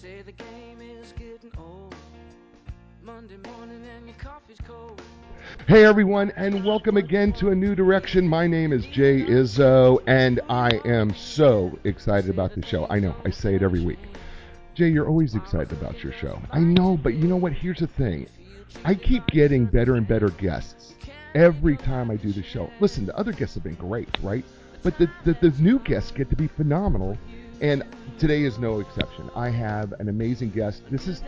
say the game is getting old. Monday morning and your coffee's cold. Hey everyone, and welcome again to a new direction. My name is Jay Izzo, and I am so excited about the show. I know, I say it every week. Jay, you're always excited about your show. I know, but you know what? Here's the thing I keep getting better and better guests every time I do the show. Listen, the other guests have been great, right? But the, the, the new guests get to be phenomenal, and today is no exception. I have an amazing guest. This is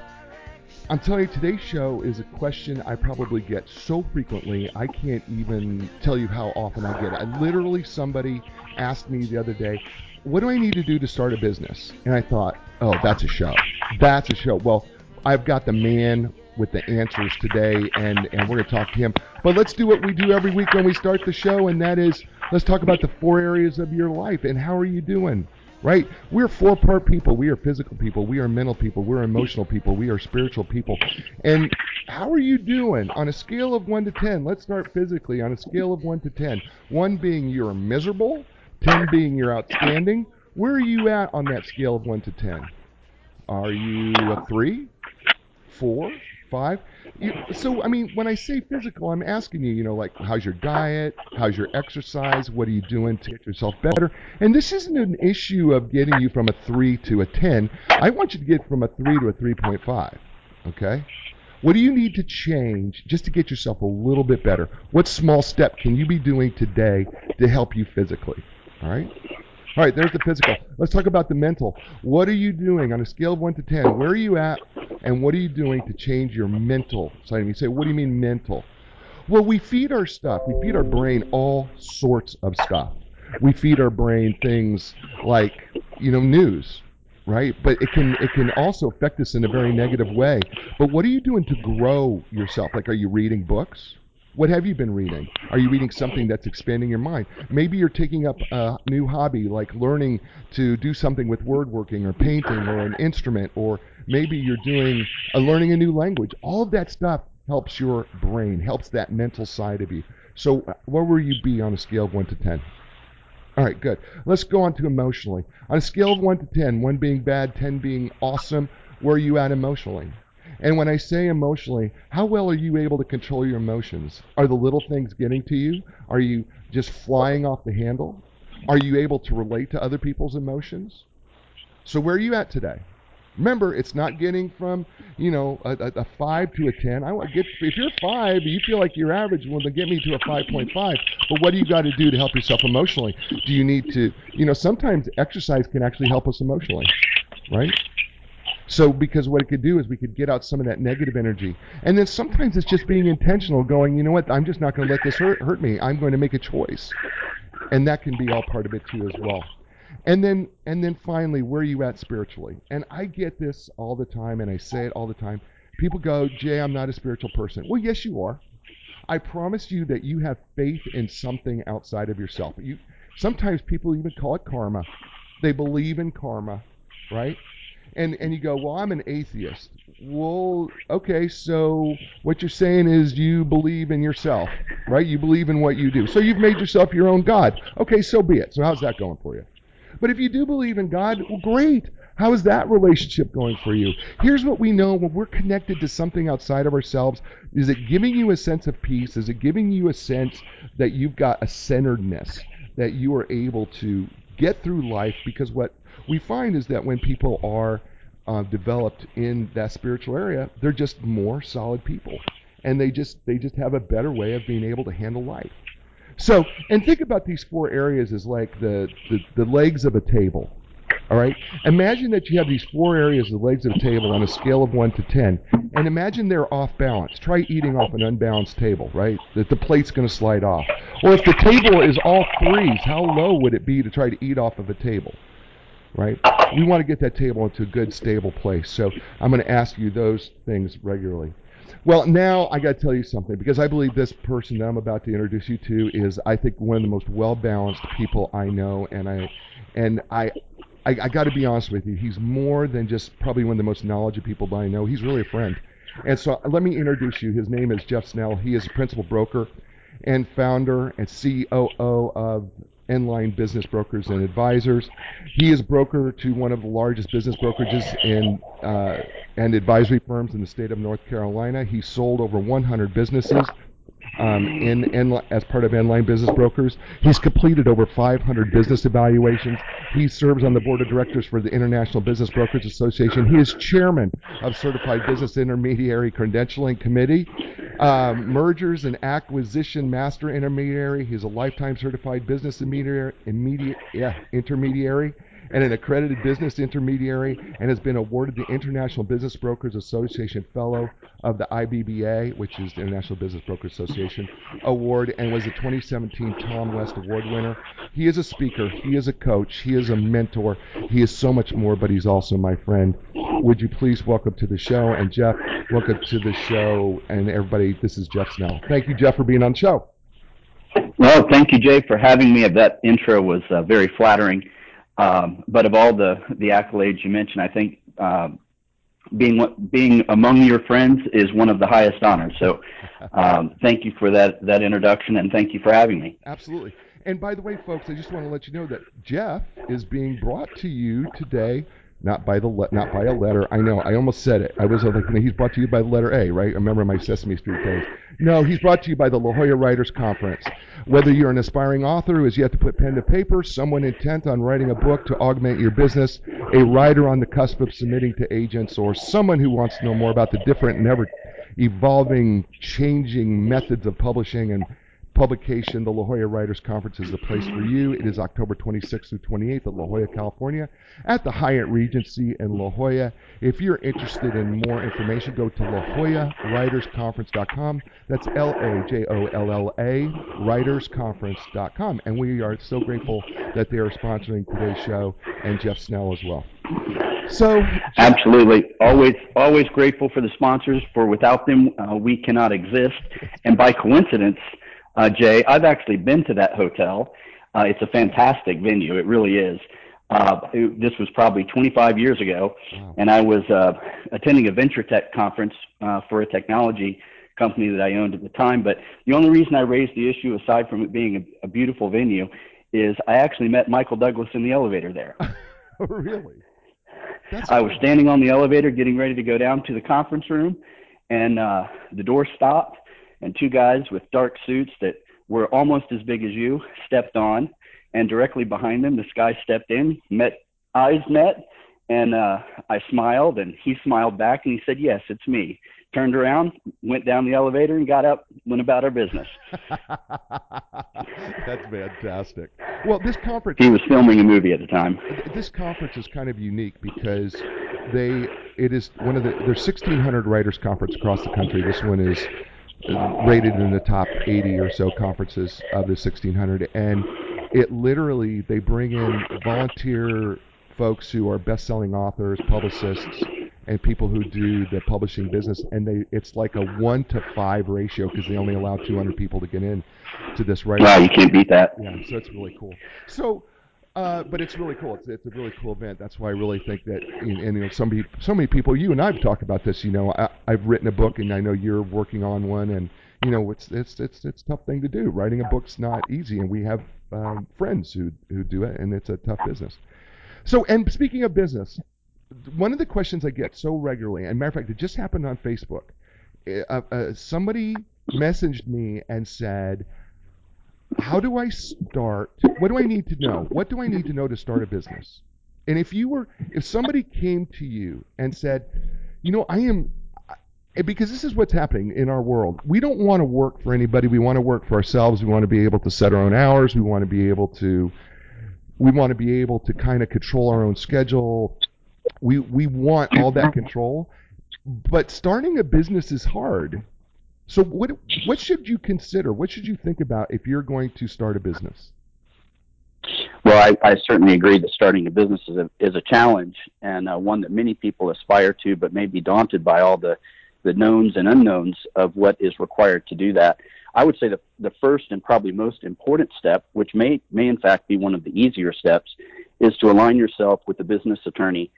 I'm telling you, today's show is a question I probably get so frequently, I can't even tell you how often I get it. I literally, somebody asked me the other day, What do I need to do to start a business? And I thought, Oh, that's a show. That's a show. Well, I've got the man with the answers today, and, and we're going to talk to him. But let's do what we do every week when we start the show, and that is let's talk about the four areas of your life and how are you doing? Right? We're four part people. We are physical people. We are mental people. We're emotional people. We are spiritual people. And how are you doing on a scale of 1 to 10? Let's start physically on a scale of 1 to 10. 1 being you're miserable, 10 being you're outstanding. Where are you at on that scale of 1 to 10? Are you a 3? 4? Five. You, so, I mean, when I say physical, I'm asking you, you know, like, how's your diet? How's your exercise? What are you doing to get yourself better? And this isn't an issue of getting you from a three to a 10. I want you to get from a three to a 3.5. Okay? What do you need to change just to get yourself a little bit better? What small step can you be doing today to help you physically? All right? All right, there's the physical. Let's talk about the mental. What are you doing on a scale of 1 to 10? Where are you at, and what are you doing to change your mental side you? Say, what do you mean mental? Well, we feed our stuff. We feed our brain all sorts of stuff. We feed our brain things like, you know, news, right? But it can it can also affect us in a very negative way. But what are you doing to grow yourself? Like, are you reading books? What have you been reading? Are you reading something that's expanding your mind? Maybe you're taking up a new hobby like learning to do something with woodworking or painting or an instrument, or maybe you're doing a learning a new language. All of that stuff helps your brain, helps that mental side of you. So, where will you be on a scale of 1 to 10? All right, good. Let's go on to emotionally. On a scale of 1 to 10, 1 being bad, 10 being awesome, where are you at emotionally? And when I say emotionally, how well are you able to control your emotions? Are the little things getting to you? Are you just flying off the handle? Are you able to relate to other people's emotions? So where are you at today? Remember, it's not getting from you know a, a, five to a ten. I want get if you're five, you feel like you're average. Well, then get me to a five point five. But what do you got to do to help yourself emotionally? Do you need to you know sometimes exercise can actually help us emotionally, right? So because what it could do is we could get out some of that negative energy. And then sometimes it's just being intentional, going, you know what, I'm just not going to let this hurt, hurt me. I'm going to make a choice. And that can be all part of it too as well. And then and then finally, where are you at spiritually? And I get this all the time and I say it all the time. People go, Jay, I'm not a spiritual person. Well, yes, you are. I promise you that you have faith in something outside of yourself. You sometimes people even call it karma. They believe in karma, right? And and you go, well, I'm an atheist. Well, okay, so what you're saying is you believe in yourself, right? You believe in what you do. So you've made yourself your own God. Okay, so be it. So how's that going for you? But if you do believe in God, well, great. How is that relationship going for you? Here's what we know when we're connected to something outside of ourselves. Is it giving you a sense of peace? Is it giving you a sense that you've got a centeredness, that you are able to get through life? Because what we find is that when people are uh, developed in that spiritual area, they're just more solid people, and they just they just have a better way of being able to handle life. So, and think about these four areas as like the, the, the legs of a table. All right. Imagine that you have these four areas, the legs of a table, on a scale of one to ten, and imagine they're off balance. Try eating off an unbalanced table, right? That the plate's going to slide off. Or if the table is all threes, how low would it be to try to eat off of a table? Right? We want to get that table into a good, stable place. So I'm going to ask you those things regularly. Well, now I got to tell you something because I believe this person that I'm about to introduce you to is, I think, one of the most well-balanced people I know, and I, and I, I, I got to be honest with you. He's more than just probably one of the most knowledgeable people that I know. He's really a friend. And so let me introduce you. His name is Jeff Snell. He is a principal broker and founder and COO of Enlign Business Brokers and Advisors. He is broker to one of the largest business brokerages in, uh, and advisory firms in the state of North Carolina. He sold over 100 businesses um, in, in as part of Enlign Business Brokers. He's completed over 500 business evaluations. He serves on the board of directors for the International Business Brokers Association. He is chairman of Certified Business Intermediary Credentialing Committee, um, mergers and acquisition master intermediary. He's a lifetime certified business intermediary, intermediary and an accredited business intermediary and has been awarded the International Business Brokers Association Fellow of the IBBA, which is the International Business Brokers Association Award, and was the 2017 Tom West Award winner. He is a speaker, he is a coach, he is a mentor, he is so much more, but he's also my friend. Would you please welcome to the show? And Jeff, welcome to the show. And everybody, this is Jeff Snell. Thank you, Jeff, for being on the show. Well, thank you, Jay, for having me. That intro was uh, very flattering. Um, but of all the the accolades you mentioned, I think um, being being among your friends is one of the highest honors. So, um, thank you for that that introduction, and thank you for having me. Absolutely. And by the way, folks, I just want to let you know that Jeff is being brought to you today not by the le- not by a letter. I know. I almost said it. I was like, he's brought to you by the letter A, right? Remember my Sesame Street days. No, he's brought to you by the La Jolla Writers Conference. Whether you're an aspiring author who has yet to put pen to paper, someone intent on writing a book to augment your business, a writer on the cusp of submitting to agents, or someone who wants to know more about the different and ever evolving, changing methods of publishing and publication, the La Jolla Writers Conference is the place for you. It is October 26th through 28th at La Jolla, California, at the Hyatt Regency in La Jolla. If you're interested in more information, go to LaJollaWritersConference.com. That's L-A-J-O-L-L-A, WritersConference.com. And we are so grateful that they are sponsoring today's show, and Jeff Snell as well. So absolutely, always always grateful for the sponsors. For without them, uh, we cannot exist. And by coincidence, uh, Jay, I've actually been to that hotel. Uh, it's a fantastic venue. It really is. Uh, it, this was probably 25 years ago, wow. and I was uh, attending a venture tech conference uh, for a technology company that I owned at the time. But the only reason I raised the issue, aside from it being a, a beautiful venue, is I actually met Michael Douglas in the elevator there. oh, really? That's I cool. was standing on the elevator getting ready to go down to the conference room, and uh, the door stopped, and two guys with dark suits that were almost as big as you stepped on, and directly behind them, this guy stepped in, met eyes met, and uh, I smiled, and he smiled back, and he said, "Yes, it's me." Turned around, went down the elevator, and got up, went about our business. That's fantastic. Well, this conference. He was filming a movie at the time. This conference is kind of unique because they it is one of the there's 1,600 writers conference across the country. This one is rated in the top 80 or so conferences of the 1600 and it literally they bring in volunteer folks who are best-selling authors publicists and people who do the publishing business and they it's like a one to five ratio because they only allow 200 people to get in to this right wow you can't beat that. Yeah so it's really cool. So uh, but it's really cool. It's, it's a really cool event. That's why I really think that, and, and you know, somebody, so many people, you and I've talked about this. You know, I, I've written a book, and I know you're working on one, and you know, it's it's it's it's a tough thing to do. Writing a book's not easy, and we have um, friends who who do it, and it's a tough business. So, and speaking of business, one of the questions I get so regularly, and matter of fact, it just happened on Facebook. Uh, uh, somebody messaged me and said, how do I start? What do I need to know? What do I need to know to start a business? And if you were, if somebody came to you and said, you know, I am, because this is what's happening in our world. We don't want to work for anybody. We want to work for ourselves. We want to be able to set our own hours. We want to be able to, we want to be able to kind of control our own schedule. We we want all that control. But starting a business is hard. So what what should you consider? What should you think about if you're going to start a business? Well, I, I certainly agree that starting a business is a, is a challenge and uh, one that many people aspire to, but may be daunted by all the, the knowns and unknowns of what is required to do that. I would say the, the first and probably most important step, which may, may in fact be one of the easier steps, is to align yourself with a business attorney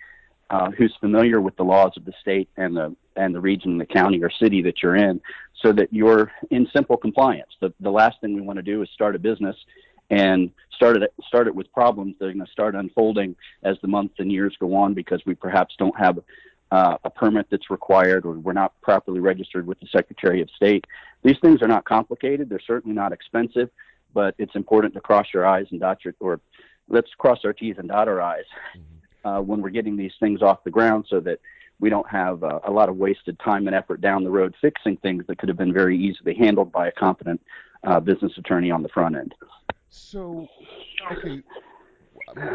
uh, who's familiar with the laws of the state and the and the region, the county or city that you're in, so that you're in simple compliance. The the last thing we want to do is start a business and start it start it with problems that are going to start unfolding as the months and years go on because we perhaps don't have uh, a permit that's required or we're not properly registered with the Secretary of State. These things are not complicated. They're certainly not expensive, but it's important to cross your I's and dot your, or let's cross our T's and dot our I's mm-hmm. uh, when we're getting these things off the ground so that we don't have uh, a lot of wasted time and effort down the road fixing things that could have been very easily handled by a competent uh, business attorney on the front end. So, okay,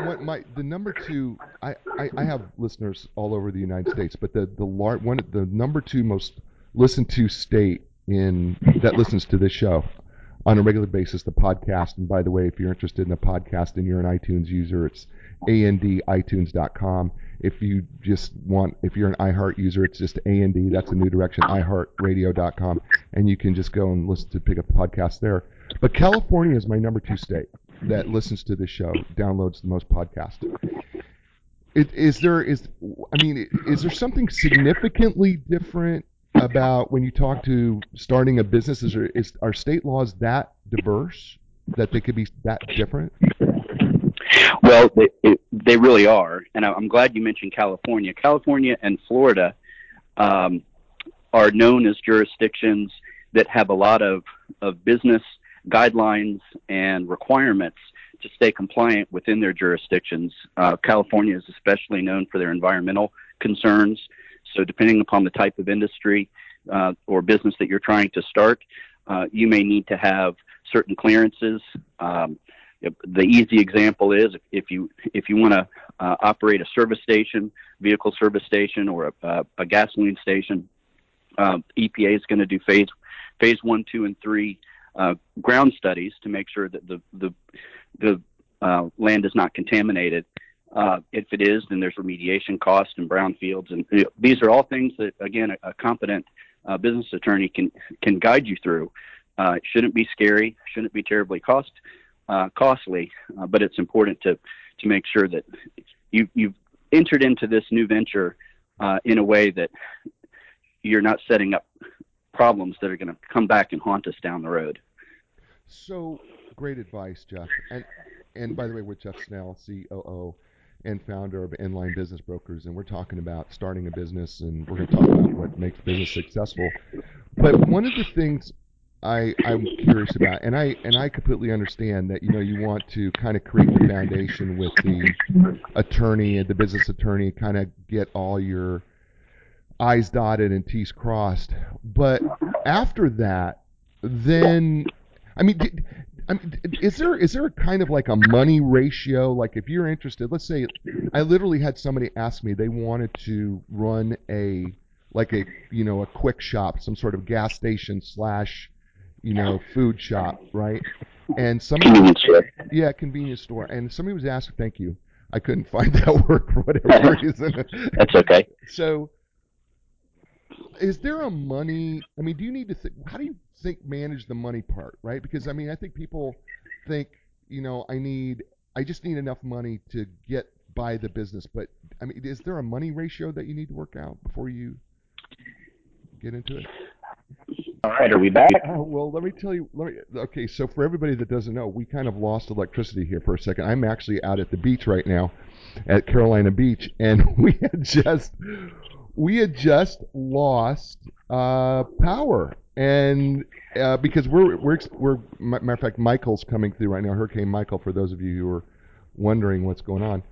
what my the number two I, I, I have listeners all over the United States, but the the lar- one the number two most listened to state in that listens to this show on a regular basis, the podcast. And by the way, if you're interested in the podcast and you're an iTunes user, it's anditunes.com. If you just want, if you're an iHeart user, it's just A and. D. That's a new direction, iHeartRadio.com, and you can just go and listen to pick up the podcast there. But California is my number two state that listens to this show, downloads the most podcasts. It, is there is I mean is there something significantly different about when you talk to starting a business? Is, there, is are state laws that diverse that they could be that different? Well, they, it, they really are, and I'm glad you mentioned California. California and Florida um, are known as jurisdictions that have a lot of, of business guidelines and requirements to stay compliant within their jurisdictions. Uh, California is especially known for their environmental concerns. So, depending upon the type of industry uh, or business that you're trying to start, uh, you may need to have certain clearances. Um, the easy example is if you if you want to uh, operate a service station, vehicle service station, or a, a gasoline station, uh, EPA is going to do phase phase one, two, and three uh, ground studies to make sure that the the the uh, land is not contaminated. Uh, if it is, then there's remediation costs and brownfields, and you know, these are all things that again a, a competent uh, business attorney can can guide you through. Uh, it shouldn't be scary, shouldn't be terribly cost uh, costly, but it's important to to make sure that you you've entered into this new venture in a way that you're not setting up problems that are going to come back and haunt us down the road. So great advice, Jeff. And and by the way, we're Jeff Snell, COO and founder of Enlign Business Brokers, and we're talking about starting a business, and we're going to talk about what makes business successful. But one of the things I, I'm curious about, and I and I completely understand that you know you want to kind of create the foundation with the attorney and the business attorney, kind of get all your I's dotted and T's crossed. But after that, then I mean, I mean, is there is there a kind of like a money ratio? Like, if you're interested, let's say, I literally had somebody ask me they wanted to run a like a you know a quick shop, some sort of gas station slash you know food shop, right? And somebody, convenience store. yeah, convenience store, and somebody was asking, thank you, I couldn't find that word for whatever reason. That's okay. So, is there a money? I mean, do you need to think? How do you think manage the money part, right? Because I mean, I think people think, you know, I need, I just need enough money to get by the business. But I mean, is there a money ratio that you need to work out before you get into it? All right, are we back? Uh, well, let me tell you. Let me, okay, so for everybody that doesn't know, we kind of lost electricity here for a second. I'm actually out at the beach right now, at Carolina Beach, and we had just we had just lost uh, power and uh, because we're we're we're matter of fact, Michael's coming through right now. Hurricane Michael, for those of you who are wondering what's going on.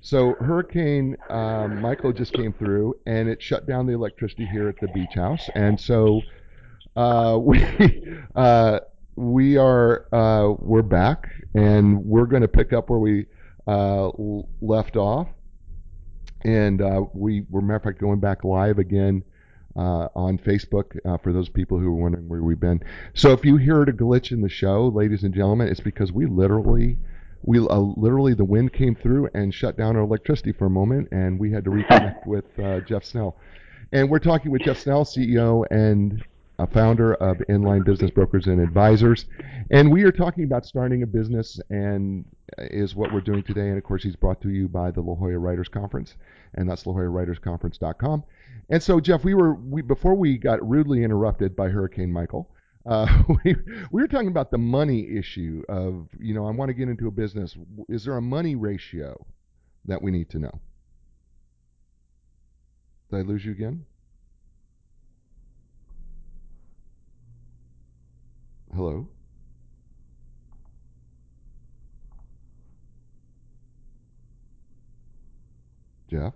So Hurricane um, Michael just came through, and it shut down the electricity here at the beach house, and so uh, we uh, we are uh, we're back, and we're going to pick up where we uh, left off, and uh, we were matter of fact going back live again uh, on Facebook uh, for those people who are wondering where we've been. So if you hear a glitch in the show, ladies and gentlemen, it's because we literally, we literally the wind came through and shut down our electricity for a moment, and we had to reconnect with uh, Jeff Snell. And we're talking with Jeff Snell, CEO and a founder of Enlign Business Brokers and Advisors. And we are talking about starting a business and is what we're doing today. And of course, he's brought to you by the La Jolla Writers Conference, and that's LaJollaWritersConference.com. And so, Jeff, we were we before we got rudely interrupted by Hurricane Michael. Uh, we, we were talking about the money issue of, you know, I want to get into a business. Is there a money ratio that we need to know? Did I lose you again? Hello? Jeff?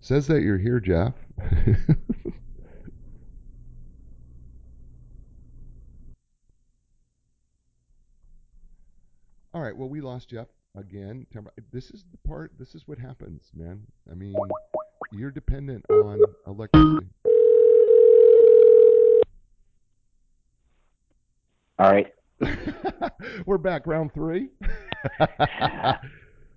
Says that you're here, Jeff. All right, well, we lost Jeff again. This is the part, this is what happens, man. I mean, you're dependent on electricity. All right. We're back, round three.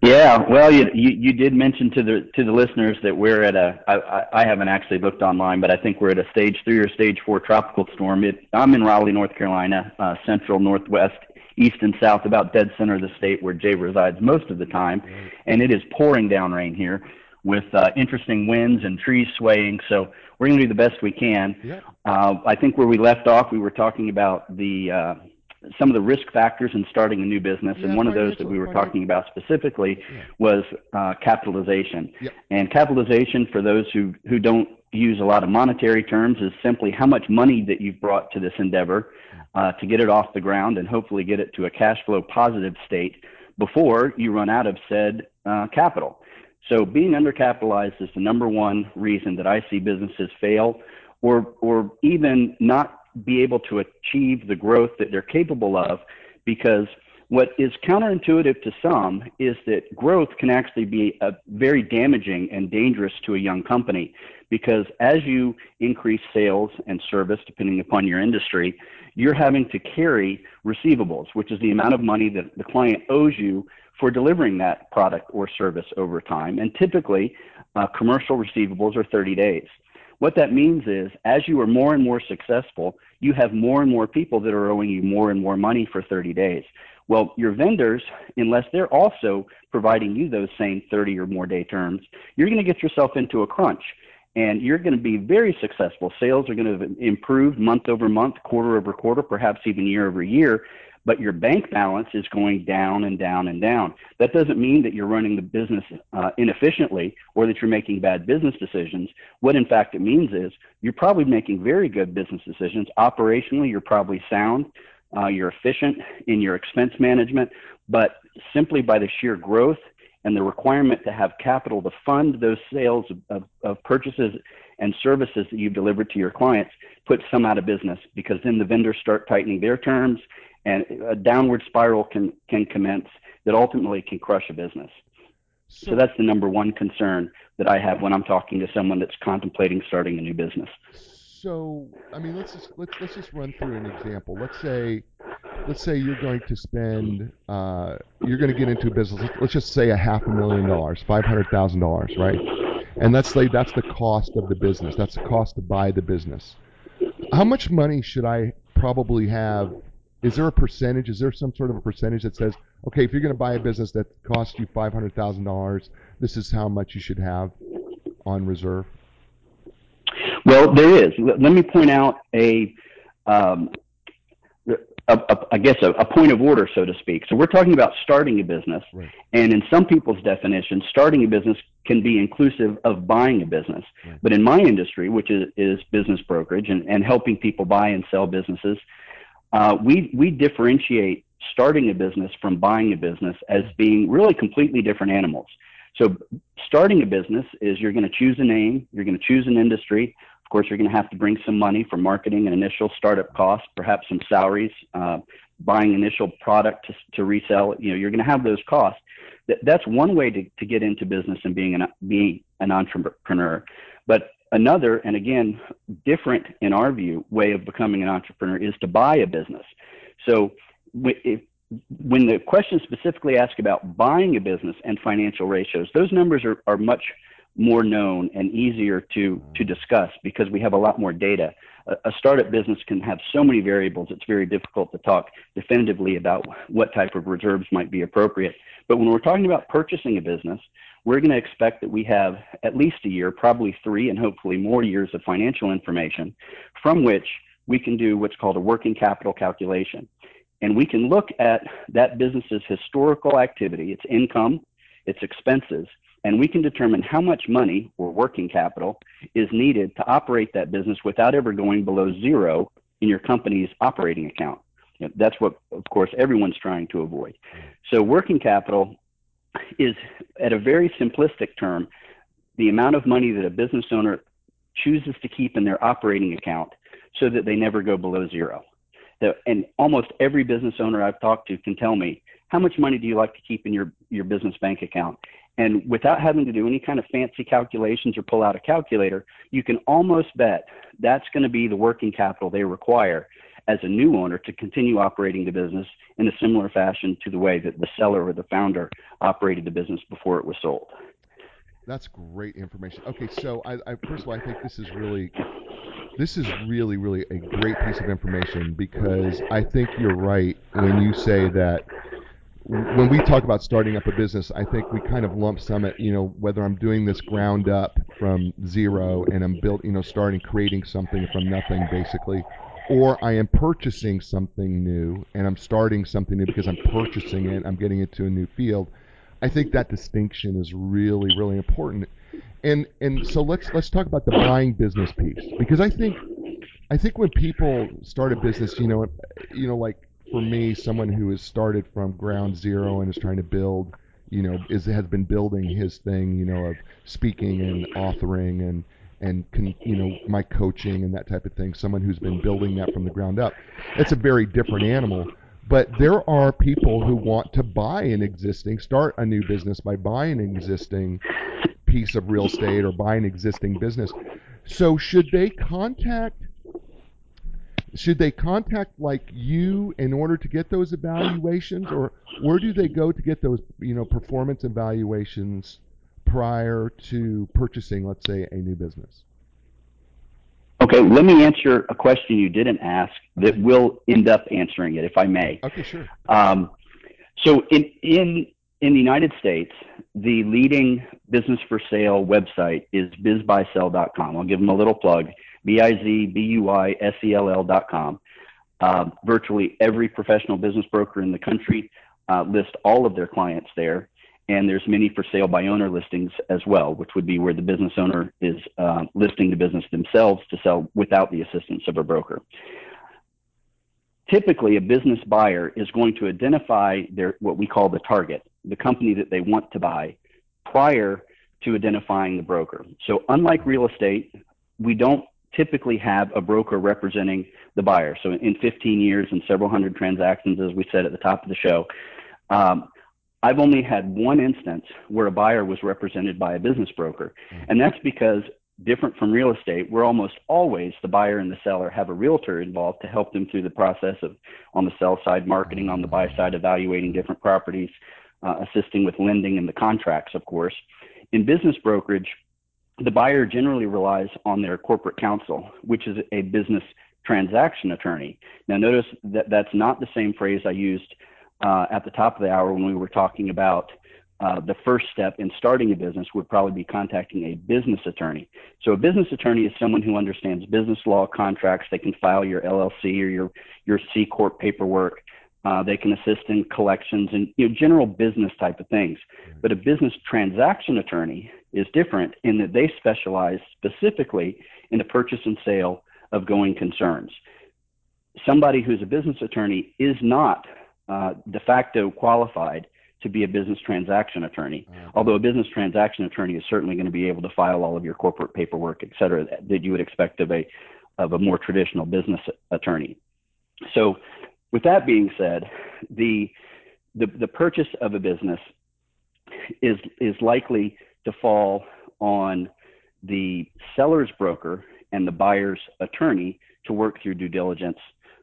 yeah, well, you, you, you did mention to the to the listeners that we're at a. I, I haven't actually looked online, but I think we're at a stage three or stage four tropical storm. It, I'm in Raleigh, North Carolina, uh, central northwest east and south, about dead center of the state where Jay resides most of the time. And it is pouring down rain here with uh, interesting winds and trees swaying. So we're going to do the best we can. Yeah. Uh, I think where we left off, we were talking about the uh, some of the risk factors in starting a new business, Yeah, and one of those that we were talking about specifically Yeah. was uh, capitalization. And capitalization, for those who who don't use a lot of monetary terms, is simply how much money that you've brought to this endeavor uh, to get it off the ground and hopefully get it to a cash flow positive state before you run out of said uh, capital. So being undercapitalized is the number one reason that I see businesses fail or or even not be able to achieve the growth that they're capable of because what is counterintuitive to some is that growth can actually be a very damaging and dangerous to a young company because as you increase sales and service depending upon your industry you're having to carry receivables which is the amount of money that the client owes you for delivering that product or service over time and typically uh, commercial receivables are 30 days what that means is, as you are more and more successful, you have more and more people that are owing you more and more money for 30 days. Well, your vendors, unless they're also providing you those same 30 or more day terms, you're going to get yourself into a crunch. And you're going to be very successful. Sales are going to improve month over month, quarter over quarter, perhaps even year over year but your bank balance is going down and down and down. That doesn't mean that you're running the business uh, inefficiently or that you're making bad business decisions. What in fact it means is you're probably making very good business decisions. Operationally, you're probably sound. Uh, you're efficient in your expense management, but simply by the sheer growth and the requirement to have capital to fund those sales of, of, of purchases and services that you've delivered to your clients puts some out of business because then the vendors start tightening their terms and a downward spiral can can commence that ultimately can crush a business. So, so that's the number one concern that I have when I'm talking to someone that's contemplating starting a new business. So, I mean, let's just let's let's just run through an example. Let's say let's say you're going to spend uh, you're going to get into a business. Let's, let's just say a half a million dollars, five hundred thousand dollars, right? And let's say that's the cost of the business. That's the cost to buy the business. How much money should I probably have is there a percentage? Is there some sort of a percentage that says, okay, if you're going to buy a business that costs you five hundred thousand dollars, this is how much you should have on reserve? Well, there is. Let me point out a, um, a, a I guess a, a, point of order, so to speak. So we're talking about starting a business, right. and in some people's definition, starting a business can be inclusive of buying a business. Right. But in my industry, which is, is business brokerage and, and helping people buy and sell businesses, uh, we we differentiate starting a business from buying a business as being really completely different animals. So starting a business is you're going to choose a name, you're going to choose an industry. Of course, you're going to have to bring some money for marketing and initial startup costs, perhaps some salaries, uh, buying initial product to, to resell. You know, you're going to have those costs. That, that's one way to, to get into business and being an being an entrepreneur. But another, and again, different in our view, way of becoming an entrepreneur is to buy a business. So if, when the question specifically asks about buying a business and financial ratios, those numbers are, are much more known and easier to, to discuss because we have a lot more data. A, a startup business can have so many variables, it's very difficult to talk definitively about what type of reserves might be appropriate. But when we're talking about purchasing a business, we're going to expect that we have at least a year, probably three, and hopefully more years of financial information from which we can do what's called a working capital calculation. And we can look at that business's historical activity, its income, its expenses, and we can determine how much money or working capital is needed to operate that business without ever going below zero in your company's operating account. That's what, of course, everyone's trying to avoid. So, working capital is, at a very simplistic term, the amount of money that a business owner chooses to keep in their operating account so that they never go below zero. And almost every business owner I've talked to can tell me, how much money do you like to keep in your, your business bank account? And without having to do any kind of fancy calculations or pull out a calculator, you can almost bet that's going to be the working capital they require as a new owner to continue operating the business in a similar fashion to the way that the seller or the founder operated the business before it was sold. That's great information. Okay, so I, I first of all, I think this is really, this is really, really a great piece of information because I think you're right when you say that when we talk about starting up a business, I think we kind of lump sum it, you know, whether I'm doing this ground up from zero and I'm built, you know, starting creating something from nothing basically, or I am purchasing something new and I'm starting something new because I'm purchasing it, I'm getting into a new field. I think that distinction is really, really important. And and so let's let's talk about the buying business piece because I think I think when people start a business, you know, you know, like for me, someone who has started from ground zero and is trying to build, you know, is has been building his thing, you know, of speaking and authoring and and can, you know my coaching and that type of thing. Someone who's been building that from the ground up. It's a very different animal. But there are people who want to buy an existing, start a new business by buying an existing piece of real estate or buy an existing business. So should they contact should they contact like you in order to get those evaluations or where do they go to get those you know performance evaluations prior to purchasing let's say a new business okay let me answer a question you didn't ask that will end up answering it if i may okay sure um, so in in in the united states the leading business for sale website is bizbuysell.com i'll give them a little plug B-I-Z-B-U-I-S-E-L-L dot com. Uh, virtually every professional business broker in the country uh, list all of their clients there. And there's many for sale by owner listings as well, which would be where the business owner is uh, listing the business themselves to sell without the assistance of a broker. Typically, a business buyer is going to identify their what we call the target, the company that they want to buy, prior to identifying the broker. So, unlike real estate, we don't typically have a broker representing the buyer. So in 15 years and several hundred transactions, as we said at the top of the show, um, I've only had one instance where a buyer was represented by a business broker. Mm-hmm. And that's because different from real estate, where almost always the buyer and the seller have a realtor involved to help them through the process of on the sell side marketing, on the buy side evaluating different properties, uh, assisting with lending and the contracts, of course. In business brokerage, the buyer generally relies on their corporate counsel, which is a business transaction attorney. Now, notice that that's not the same phrase I used uh, at the top of the hour when we were talking about uh, the first step in starting a business would probably be contacting a business attorney. So, a business attorney is someone who understands business law, contracts. They can file your LLC or your your C corp paperwork. Uh, they can assist in collections and you know, general business type of things. But a business transaction attorney is different in that they specialize specifically in the purchase and sale of going concerns. Somebody who's a business attorney is not de facto qualified to be a business transaction attorney, mm-hmm. although a business transaction attorney is certainly going to be able to file all of your corporate paperwork, et cetera, that, that you would expect of a of a more traditional business attorney. So with that being said, the, the, the purchase of a business is, is likely to fall on the seller's broker and the buyer's attorney to work through due diligence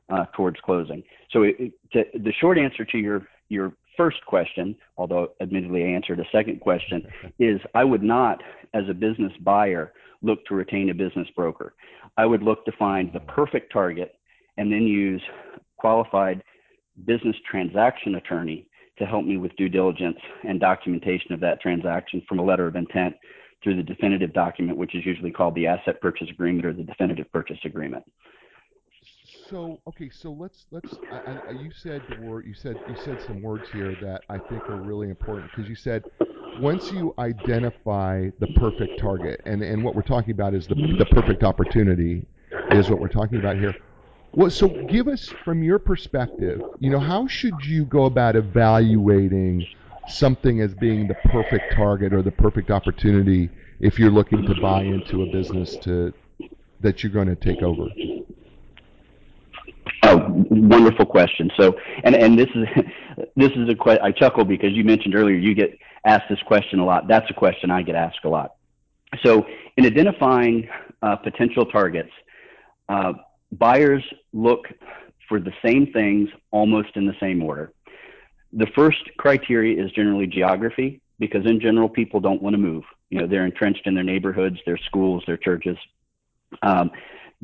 uh, towards closing. So it, to, the short answer to your, your first question, although admittedly I answered a second question, is I would not, as a business buyer, look to retain a business broker. I would look to find the perfect target and then use qualified business transaction attorney to to help me with due diligence and documentation of that transaction from a letter of intent through the definitive document, which is usually called the asset purchase agreement or the definitive purchase agreement. So okay, so let's let's. I, I, you said the word. You said you said some words here that I think are really important because you said once you identify the perfect target, and and what we're talking about is the the perfect opportunity, is what we're talking about here. Well, so give us from your perspective. You know, how should you go about evaluating something as being the perfect target or the perfect opportunity if you're looking to buy into a business to that you're going to take over? Oh, wonderful question. So, and and this is this is a question. I chuckle because you mentioned earlier you get asked this question a lot. That's a question I get asked a lot. So, in identifying uh, potential targets, uh, buyers look for the same things almost in the same order. The first criteria is generally geography because in general people don't want to move. You know, they're entrenched in their neighborhoods, their schools, their churches. Um,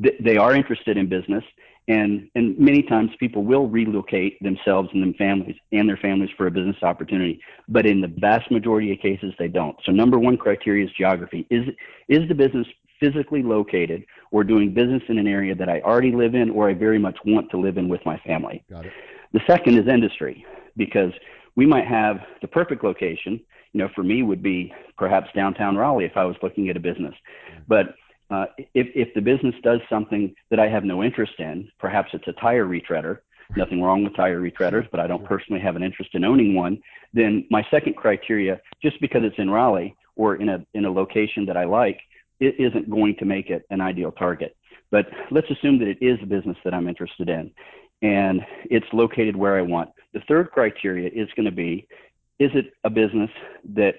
th- they are interested in business and and many times people will relocate themselves and their families and their families for a business opportunity but in the vast majority of cases they don't so number one criteria is geography is is the business physically located or doing business in an area that I already live in or I very much want to live in with my family. Got it. The second is industry because we might have the perfect location, you know, for me would be perhaps downtown Raleigh if I was looking at a business. Mm-hmm. But uh, if, if the business does something that I have no interest in, perhaps it's a tire retreader, nothing wrong with tire retreaders, but I don't personally have an interest in owning one, then my second criteria, just because it's in Raleigh or in a, in a location that I like, it isn't going to make it an ideal target. But let's assume that it is a business that I'm interested in and it's located where I want. The third criteria is going to be is it a business that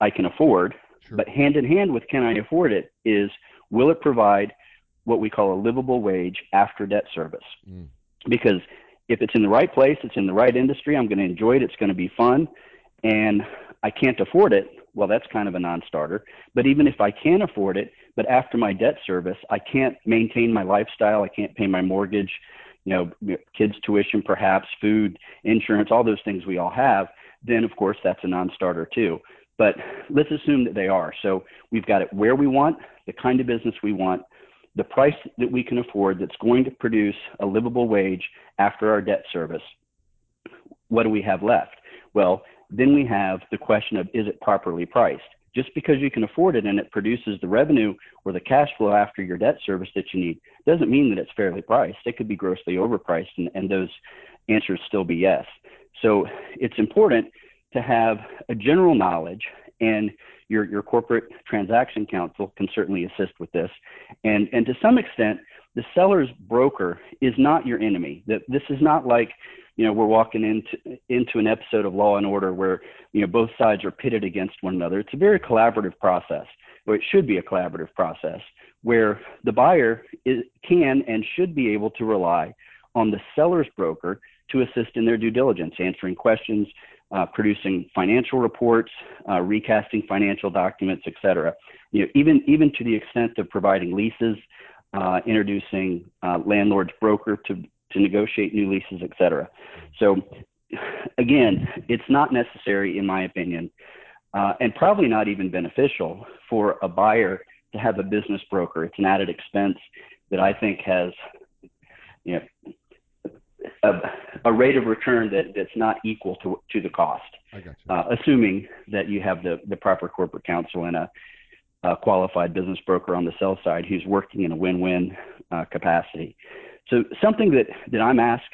I can afford? Sure. But hand in hand with can I afford it is will it provide what we call a livable wage after debt service? Mm. Because if it's in the right place, it's in the right industry, I'm going to enjoy it, it's going to be fun, and I can't afford it, well, that's kind of a non starter. But even if I can afford it, but after my debt service, I can't maintain my lifestyle, I can't pay my mortgage, you know, kids' tuition, perhaps, food, insurance, all those things we all have, then of course that's a non starter too. But let's assume that they are. So we've got it where we want, the kind of business we want, the price that we can afford that's going to produce a livable wage after our debt service. What do we have left? Well, then we have the question of is it properly priced? Just because you can afford it and it produces the revenue or the cash flow after your debt service that you need doesn't mean that it's fairly priced. It could be grossly overpriced, and, and those answers still be yes. So it's important to have a general knowledge, and your, your corporate transaction counsel can certainly assist with this. And, and to some extent, the seller's broker is not your enemy. That this is not like you know we're walking into into an episode of Law and Order where you know both sides are pitted against one another. It's a very collaborative process, or it should be a collaborative process where the buyer is, can and should be able to rely on the seller's broker to assist in their due diligence, answering questions, uh, producing financial reports, uh, recasting financial documents, etc. You know, even even to the extent of providing leases, uh, introducing uh, landlord's broker to to negotiate new leases, et cetera. So again, it's not necessary, in my opinion, uh, and probably not even beneficial for a buyer to have a business broker. It's an added expense that I think has, you know, a, a rate of return that, that's not equal to, to the cost. Uh, assuming that you have the, the proper corporate counsel and a, a qualified business broker on the sell side who's working in a win-win uh, capacity. So something that, that I'm asked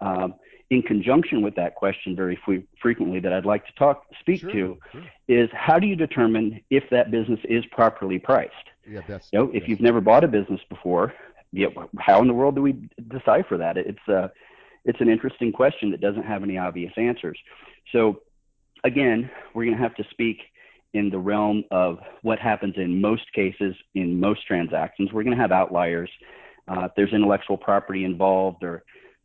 um, in conjunction with that question very frequently that I'd like to talk speak sure, to sure. is how do you determine if that business is properly priced? Yeah, that's, you know, if you've never bought a business before, know, how in the world do we decipher that? It's uh, it's an interesting question that doesn't have any obvious answers. So again, we're going to have to speak in the realm of what happens in most cases in most transactions. We're going to have outliers uh, if there's intellectual property involved or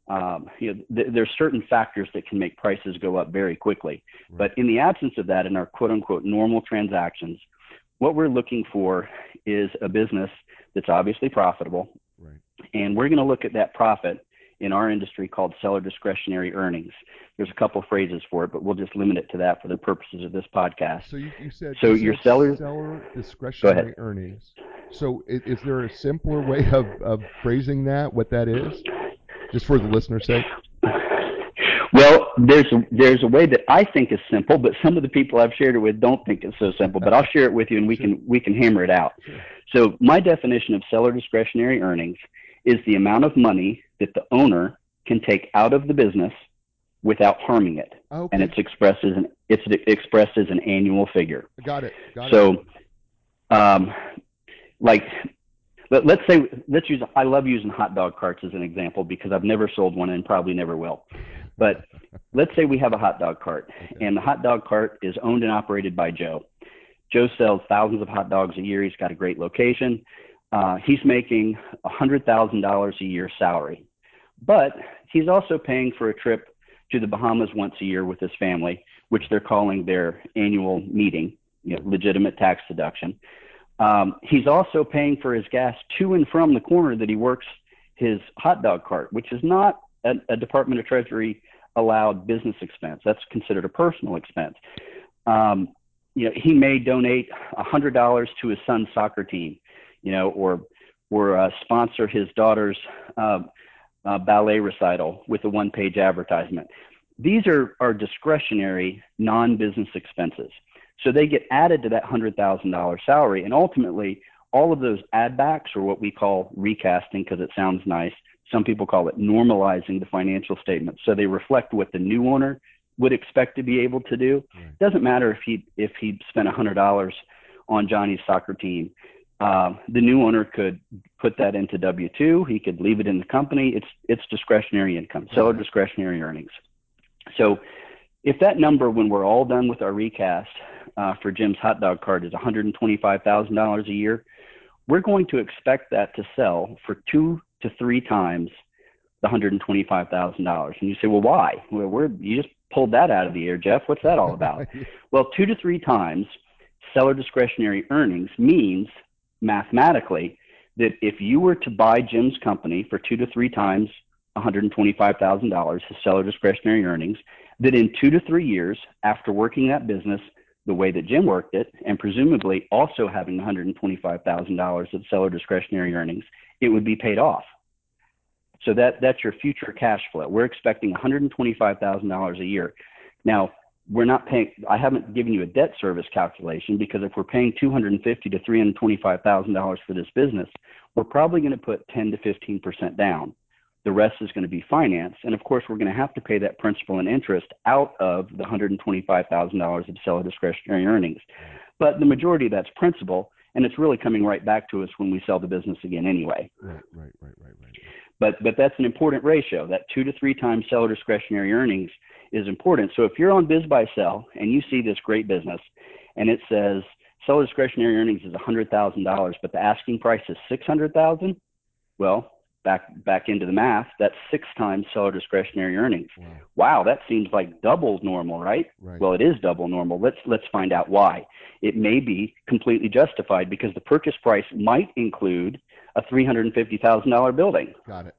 um, you know, th- there's certain factors that can make prices go up very quickly. Right. But in the absence of that, in our quote unquote normal transactions, what we're looking for is a business that's obviously profitable. Right. And we're going to look at that profit in our industry called seller discretionary earnings. There's a couple phrases for it, but we'll just limit it to that for the purposes of this podcast. So you, you said So you your said sellers- seller discretionary earnings. So is, is there a simpler way of, of phrasing that? What that is, just for the listener's sake? Well, there's a, there's a way that I think is simple, but some of the people I've shared it with don't think it's so simple. But I'll share it with you, and we can we can hammer it out. So my definition of seller discretionary earnings is the amount of money that the owner can take out of the business without harming it, Okay, and it's expressed as an it's expressed as an annual figure. got it. Got it. So, um, like, let, let's say, let's use, I love using hot dog carts as an example because I've never sold one and probably never will. But let's say we have a hot dog cart Okay. and the hot dog cart is owned and operated by Joe. Joe sells thousands of hot dogs a year. He's got a great location. Uh, he's making $100,000 a year salary, but he's also paying for a trip to the Bahamas once a year with his family, which they're calling their annual meeting, you know, legitimate tax deduction. Um, he's also paying for his gas to and from the corner that he works his hot dog cart, which is not a, a Department of Treasury allowed business expense. That's considered a personal expense. Um, you know, he may donate a hundred dollars to his son's soccer team, you know, or or uh, sponsor his daughter's uh, uh, ballet recital with a one-page advertisement. These are are discretionary, non-business expenses. So they get added to that hundred thousand dollar salary, and ultimately, all of those add backs, or what we call recasting, because it sounds nice. Some people call it normalizing the financial statement, so they reflect what the new owner would expect to be able to do. Right. Doesn't matter if he if he spent hundred dollars on Johnny's soccer team. Um, the new owner could put that into W two. He could leave it in the company. It's it's discretionary income, seller discretionary earnings. So, if that number, when we're all done with our recast uh, for Jim's hot dog cart, is one hundred and twenty-five thousand dollars a year, we're going to expect that to sell for two to three times the hundred and twenty-five thousand dollars. And you say, well, why? Well, we're you just pulled that out of the air, Jeff. What's that all about? Well, two to three times seller discretionary earnings means mathematically that if you were to buy Jim's company for two to three times $125,000, his seller discretionary earnings, that in two to three years after working that business the way that Jim worked it, and presumably also having $125,000 of seller discretionary earnings, it would be paid off. So that that's your future cash flow. We're expecting $125,000 a year. Now, we're not paying I haven't given you a debt service calculation because if we're paying 250 to 325,000 dollars for this business, we're probably going to put 10 to 15% down. The rest is going to be financed and of course, we're going to have to pay that principal and interest out of the $125,000 of seller discretionary earnings. But the majority of that's principal, and it's really coming right back to us when we sell the business again anyway Right, right, right, right, right. but but that's an important ratio. That two to three times seller discretionary earnings is important. So if you're on Biz Buy Sell and you see this great business, and it says seller discretionary earnings is hundred thousand dollars, but the asking price is six hundred thousand, well, back back into the math, that's six times seller discretionary earnings. Wow. Wow, that seems like double normal, right? Right. Well, it is double normal. Let's let's find out why. It may be completely justified because the purchase price might include a three hundred and fifty thousand dollar building. Got it.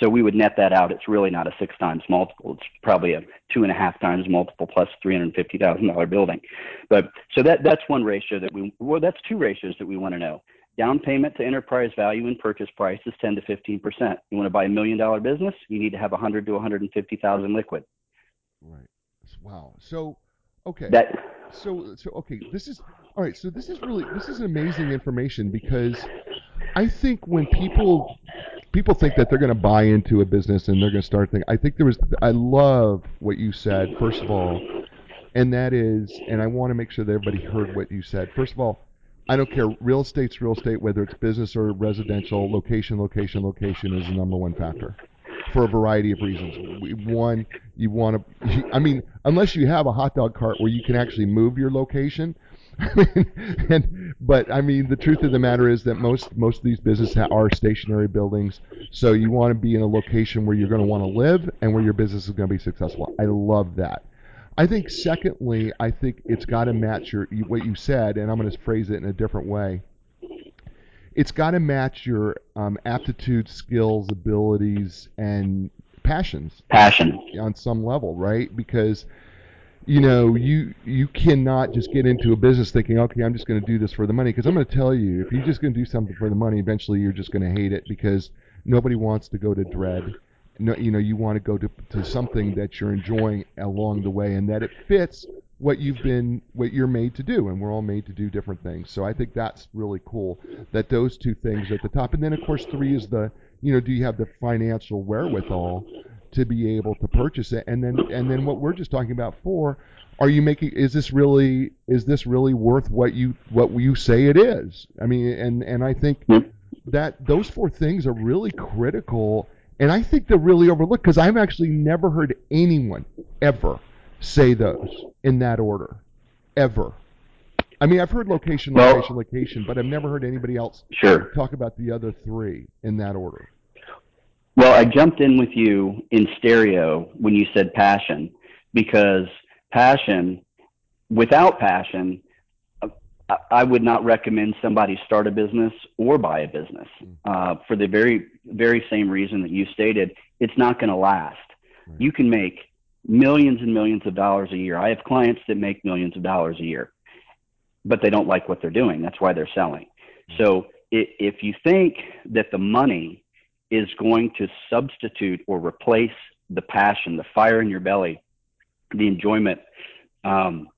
So we would net that out. It's really not a six times multiple. It's probably a two and a half times multiple plus three hundred fifty thousand dollar building. But so that that's one ratio that we well that's two ratios that we want to know. Down payment to enterprise value and purchase price is ten to fifteen percent. You want to buy a million dollar business, you need to have a hundred to one hundred and fifty thousand liquid. Right. Wow. So, okay. That so so okay this is all right so this is really this is amazing information because i think when people people think that they're going to buy into a business and they're going to start thinking i think there was i love what you said first of all and that is and i want to make sure that everybody heard what you said first of all i don't care real estate's real estate whether it's business or residential location location location is the number one factor for a variety of reasons. One, you want to, I mean, unless you have a hot dog cart where you can actually move your location. And, but I mean, the truth of the matter is that most most of these businesses are stationary buildings, so you want to be in a location where you're going to want to live and where your business is going to be successful. I love that. I think secondly, I think it's got to match your what you said, and I'm going to phrase it in a different way. it's got to match your um, aptitude, skills, abilities, and passions Passion. on some level, right? Because you know you you cannot just get into a business thinking, okay, I'm just going to do this for the money. Because I'm going to tell you, if you're just going to do something for the money, eventually you're just going to hate it because nobody wants to go to dread. No, you know, you want to go to to something that you're enjoying along the way, and that it fits what you've been what you're made to do and we're all made to do different things so i think that's really cool that those two things at the top and then of course three is the you know do you have the financial wherewithal to be able to purchase it. And then and then what we're just talking about for are you making is this really is this really worth what you what you say it is? I mean and and i think that those four things are really critical. And i think they're really overlooked because i've actually never heard anyone ever say those in that order ever. I mean i've heard location Well- location location but i've never heard anybody else Sure. talk about the other three in that order Well, I jumped in with you in stereo when you said passion because passion, without passion, I- would not recommend somebody start a business or buy a business uh, for the very, very same reason that you stated. It's not going to last. Right. You can make millions and millions of dollars a year. I have clients that make millions of dollars a year, but they don't like what they're doing. That's why they're selling. So i- if you think that the money is going to substitute or replace the passion, the fire in your belly, the enjoyment, um,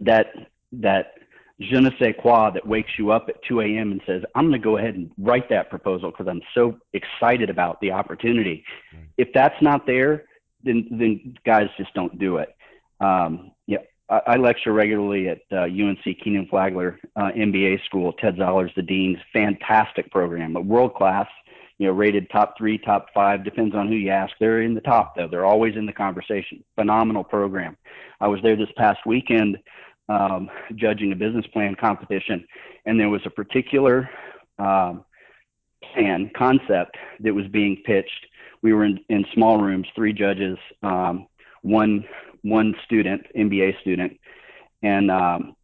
that that je ne sais quoi that wakes you up at 2 a.m. and says, "I'm going to go ahead and write that proposal because I'm so excited about the opportunity." Right. If that's not there, then then guys just don't do it. Um, yeah, I, I lecture regularly at uh, UNC Kenan-Flagler uh, MBA school. Ted Zoller's the dean's fantastic program, a world class you know, rated top three, top five, depends on who you ask. They're in the top though. They're always in the conversation. Phenomenal program. I was there this past weekend um, judging a business plan competition, and there was a particular um, plan concept that was being pitched. We were in, in small rooms, three judges, um, one one student, MBA student, and um,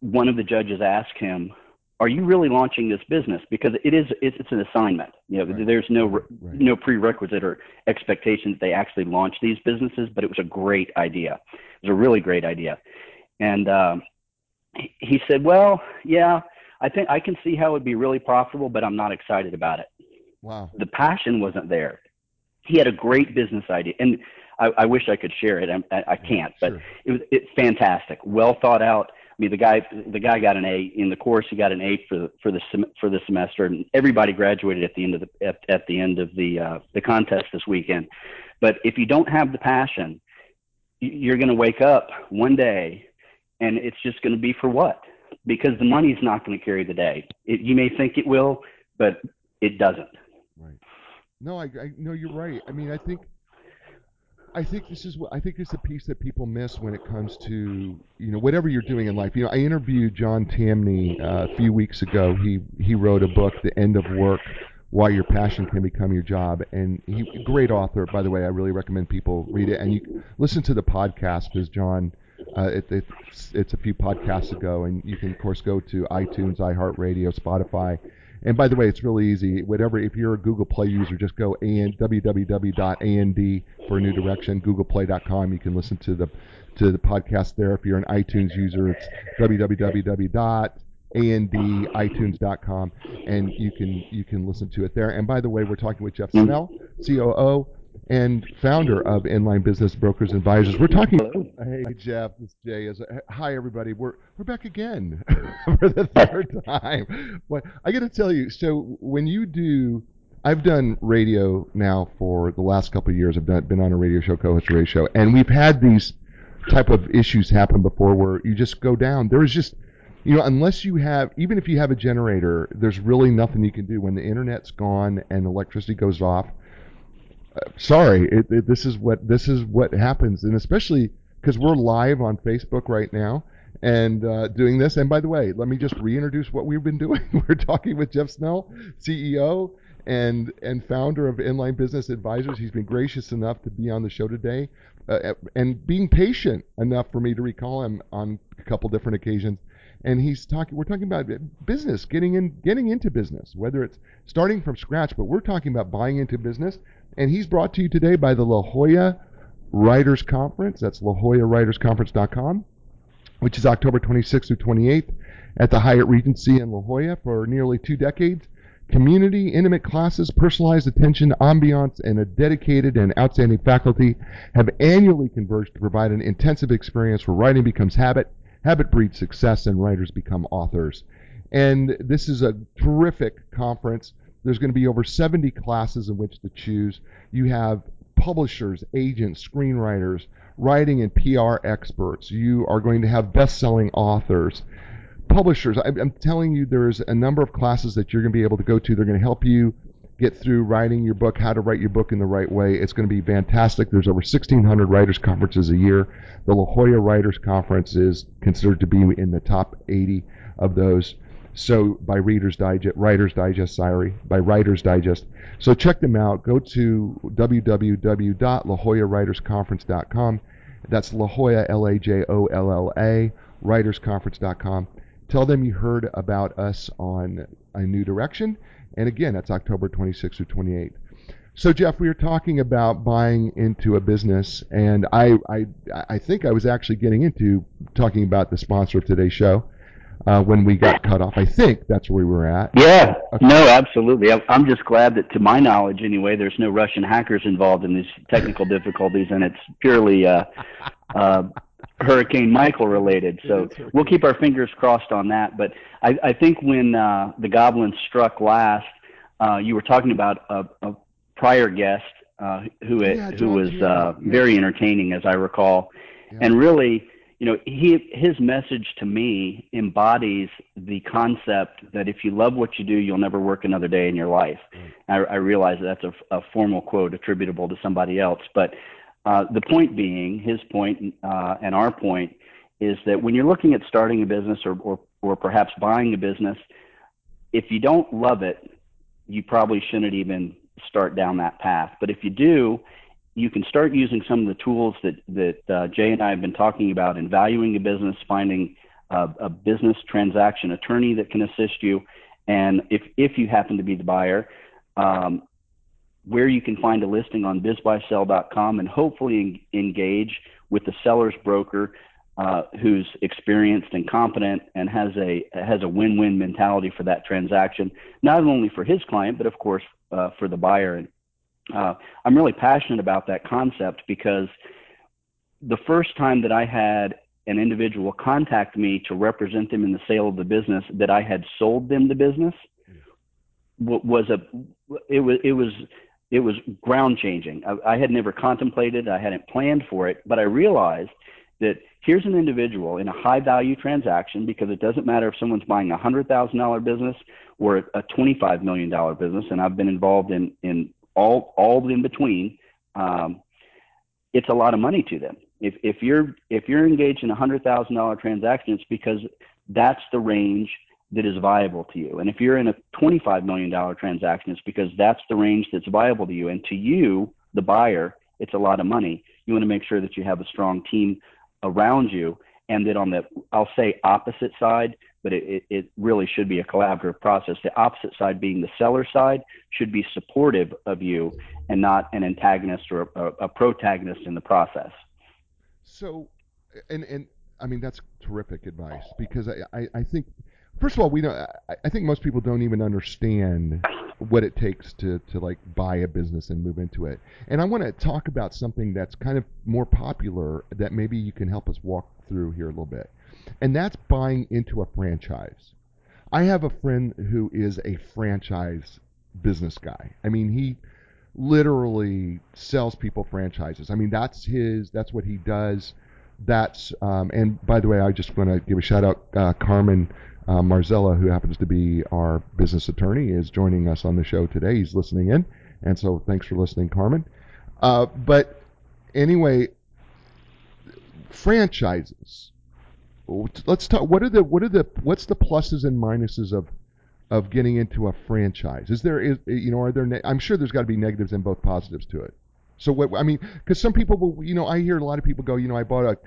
one of the judges asked him, are you really launching this business because it is it's, it's an assignment you know Right. there's no Right. no prerequisite or expectation that they actually launch these businesses but it was a great idea it was a really great idea and um, he, said well yeah i think i can see how it would be really profitable but i'm not excited about it wow the passion wasn't there he had a great business idea and i, I wish i could share it I, I, I can't but Sure. it was it's fantastic, well thought out. I mean, the guy the guy got an A in the course. He got an A for the for the sem- for the semester, and everybody graduated at the end of the at, at the end of the uh, the contest this weekend. But if you don't have the passion, you're going to wake up one day, and it's just going to be for what? Because the money's not going to carry the day. It, you may think it will, but it doesn't. Right. No, I, I no, you're right. I mean, I think, I think this is what I think it's a piece that people miss when it comes to you know whatever you're doing in life. You know, I interviewed John Tamny uh, a few weeks ago. He he wrote a book, The End of Work. Why your passion can become your job, and he great author. By the way, I really recommend people read it and you listen to the podcast because John, uh, it, it's it's a few podcasts ago, and you can of course go to iTunes, iHeartRadio, Spotify, and by the way, it's really easy. Whatever, if you're a Google Play user, just go and www.and for a new direction. GooglePlay.com. You can listen to the to the podcast there. If you're an iTunes user, it's www.anditunes.com, and you can you can listen to it there. And by the way, we're talking with Jeff Snell, COO and founder of Enlign Business Brokers and Advisors. We're talking. Hello. Hey Jeff, this is Jay. Is uh, hi everybody. We're we're back again for the third time. But I got to tell you, so when you do, I've done radio now for the last couple of years. I've done, been on a radio show, co-host radio show, and we've had these type of issues happen before where you just go down. There is just you know, unless you have, even if you have a generator, there's really nothing you can do when the internet's gone and electricity goes off. Sorry, it, it, this is what this is what happens, and especially because we're live on Facebook right now and uh, doing this. And by the way, let me just reintroduce what we've been doing. we're talking with Jeff Snell, CEO and and founder of Enlign Business Advisors. He's been gracious enough to be on the show today, uh, and being patient enough for me to recall him on a couple different occasions. And he's talking. We're talking about business, getting in, getting into business, whether it's starting from scratch, but we're talking about buying into business. And he's brought to you today by the La Jolla Writers Conference. That's La LaJollaWritersConference.com, which is October 26th through 28th at the Hyatt Regency in La Jolla for nearly two decades. Community, intimate classes, personalized attention, ambiance, and a dedicated and outstanding faculty have annually converged to provide an intensive experience where writing becomes habit, habit breeds success, and writers become authors. And this is a terrific conference. There's going to be over 70 classes in which to choose. You have publishers, agents, screenwriters, writing and PR experts. You are going to have best selling authors publishers. I, am telling you, there's a number of classes that you're going to be able to go to. They're going to help you get through writing your book, how to write your book in the right way. It's going to be fantastic. There's over 1,600 writers conferences a year. The La Jolla Writers Conference is considered to be in the top 80 of those. So by Reader's Digest, Writer's Digest, sorry, by Writer's Digest. So check them out. Go to www.lajollawritersconference.com. That's La Jolla, L-A-J-O-L-L-A, writersconference.com. Tell them you heard about us on A New Direction. And again, that's October 26th through 28th. So Jeff, we were talking about buying into a business, and I, I, I think I was actually getting into talking about the sponsor of today's show uh, when we got cut off. I think that's where we were at. Yeah, okay. no, absolutely. I'm just glad that, to my knowledge, anyway, there's no Russian hackers involved in these technical difficulties, and it's purely uh, uh, Hurricane Michael related. So we'll keep our fingers crossed on that. But I, I think when uh, the goblins struck last, uh, you were talking about a, a prior guest uh, who it, yeah, who was uh, very entertaining, as I recall, yeah. and really, you know, he his message to me embodies the concept that if you love what you do, you'll never work another day in your life. Right. I, I realize that that's a, a formal quote attributable to somebody else, but uh, the point being, his point uh, and our point is that when you're looking at starting a business or, or, or perhaps buying a business, if you don't love it, you probably shouldn't even start down that path. But if you do, you can start using some of the tools that, that uh, Jay and I have been talking about in valuing a business, finding a, a business transaction attorney that can assist you. And if, if you happen to be the buyer, um, where you can find a listing on bizbuysell.com and hopefully engage with the seller's broker uh, who's experienced and competent and has a has a win-win mentality for that transaction, not only for his client but of course uh, for the buyer. And uh, I'm really passionate about that concept because the first time that I had an individual contact me to represent them in the sale of the business that I had sold them the business was a it was it was it was ground changing. I, I had never contemplated, I hadn't planned for it, but I realized that here's an individual in a high value transaction because it doesn't matter if someone's buying a hundred thousand dollar business or a twenty five million dollar business, and I've been involved in in all all in between. Um, it's a lot of money to them. If if you're if you're engaged in a hundred thousand dollar transaction, it's because that's the range that is viable to you. And if you're in a $25 million transaction, it's because that's the range that's viable to you. And to you, the buyer, it's a lot of money. You want to make sure that you have a strong team around you and that on the, I'll say opposite side, but it, it, really should be a collaborative process. The opposite side being the seller side should be supportive of you and not an antagonist or a, a protagonist in the process. So, and, and I mean, that's terrific advice because I, I, I think – first of all, we don't. I, I think most people don't even understand what it takes to to like buy a business and move into it. And I want to talk about something that's kind of more popular that maybe you can help us walk through here a little bit. And that's buying into a franchise. I have a friend who is a franchise business guy. I mean, he literally sells people franchises. I mean, that's his that's what he does. That's um, and by the way, I just want to give a shout out uh, Carmen uh, Marzella, who happens to be our business attorney, is joining us on the show today. He's listening in, and so thanks for listening, Carmen. Uh, but anyway, franchises. Oh, let's talk. What are the what are the what's the pluses and minuses of of getting into a franchise? Is there is you know are there? Ne- I'm sure there's got to be negatives and both positives to it. So what I mean, because some people will, you know, I hear a lot of people go, you know, I bought a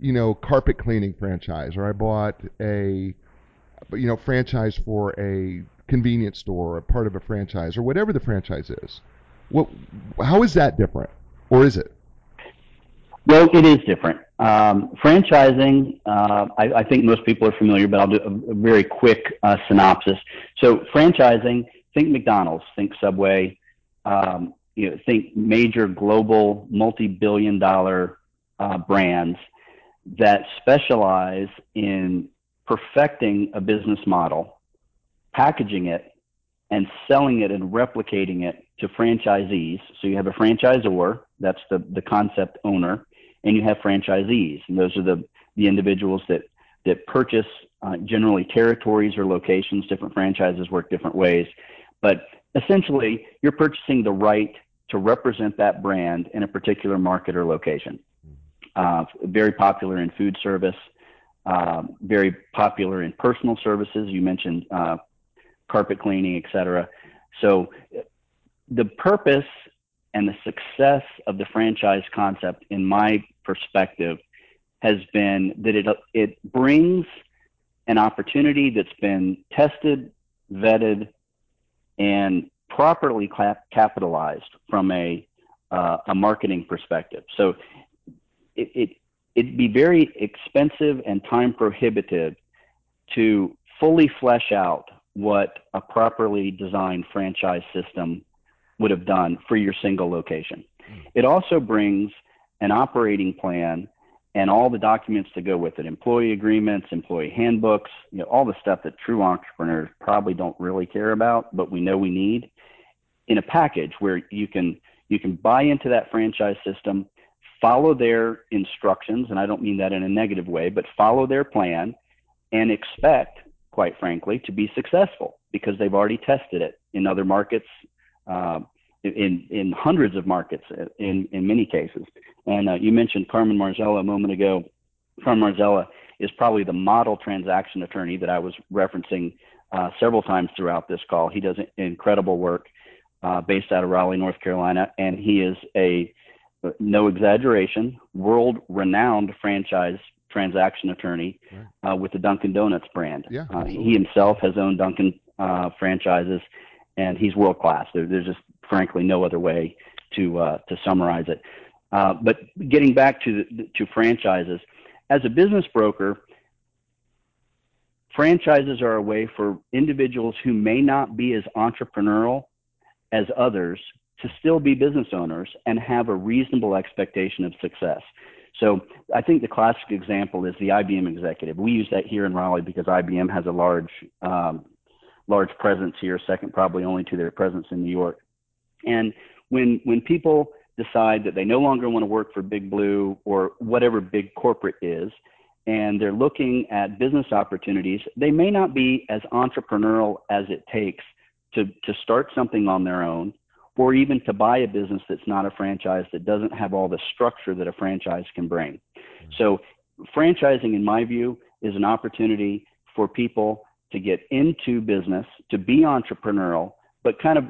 you know, carpet cleaning franchise, or I bought a, you know, franchise for a convenience store, or part of a franchise, or whatever the franchise is. What, how is that different, or is it? Well, it is different. Um, franchising, uh, I, I, think most people are familiar, but I'll do a, a very quick uh, synopsis. So, franchising, think McDonald's, think Subway, um, you know, think major global multi-billion dollar uh, brands that specialize in perfecting a business model, packaging it, and selling it and replicating it to franchisees. So you have a franchisor, that's the, the concept owner, and you have franchisees, and those are the, the individuals that, that purchase uh, generally territories or locations. Different franchises work different ways, but essentially you're purchasing the right to represent that brand in a particular market or location. Uh, very popular in food service, um, very popular in personal services. You mentioned uh, carpet cleaning, etc. So the purpose and the success of the franchise concept, in my perspective, has been that it it brings an opportunity that's been tested, vetted, and properly capitalized from a uh, a marketing perspective. So it, it it'd be very expensive and time prohibitive to fully flesh out what a properly designed franchise system would have done for your single location. Hmm. It also brings an operating plan and all the documents to go with it employee agreements employee handbooks you know all the stuff that true entrepreneurs probably don't really care about but we know we need in a package where you can you can buy into that franchise system, follow their instructions, and I don't mean that in a negative way, but follow their plan and expect, quite frankly, to be successful because they've already tested it in other markets, uh, in in hundreds of markets in in many cases. And uh, you mentioned Carmen Marzella a moment ago. Carmen Marzella is probably the model transaction attorney that I was referencing uh, several times throughout this call. He does incredible work uh, based out of Raleigh, North Carolina, and he is a no exaggeration, world renowned franchise transaction attorney right. uh, with the Dunkin' Donuts brand. Yeah, uh, he himself has owned Dunkin' uh, franchises, and he's world class. There, there's just frankly no other way to uh, to summarize it. Uh, but getting back to to franchises, as a business broker, franchises are a way for individuals who may not be as entrepreneurial as others to still be business owners and have a reasonable expectation of success. So I think the classic example is the IBM executive. We use that here in Raleigh because IBM has a large, um, large presence here, second probably only to their presence in New York. And when when people decide that they no longer want to work for Big Blue or whatever big corporate is, and they're looking at business opportunities, they may not be as entrepreneurial as it takes to, to start something on their own or even to buy a business that's not a franchise that doesn't have all the structure that a franchise can bring. Mm-hmm. So, franchising, in my view, is an opportunity for people to get into business, to be entrepreneurial, but kind of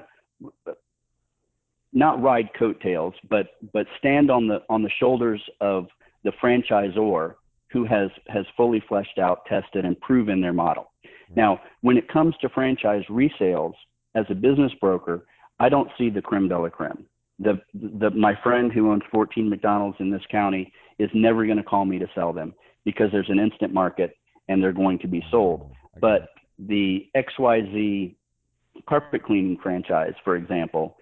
not ride coattails, but but stand on the on the shoulders of the franchisor who has has fully fleshed out, tested, and proven their model. Mm-hmm. Now, when it comes to franchise resales, as a business broker, I don't see the creme de la creme. The, the, my friend who owns 14 McDonald's in this county is never going to call me to sell them because there's an instant market and they're going to be sold. But the XYZ carpet cleaning franchise, for example,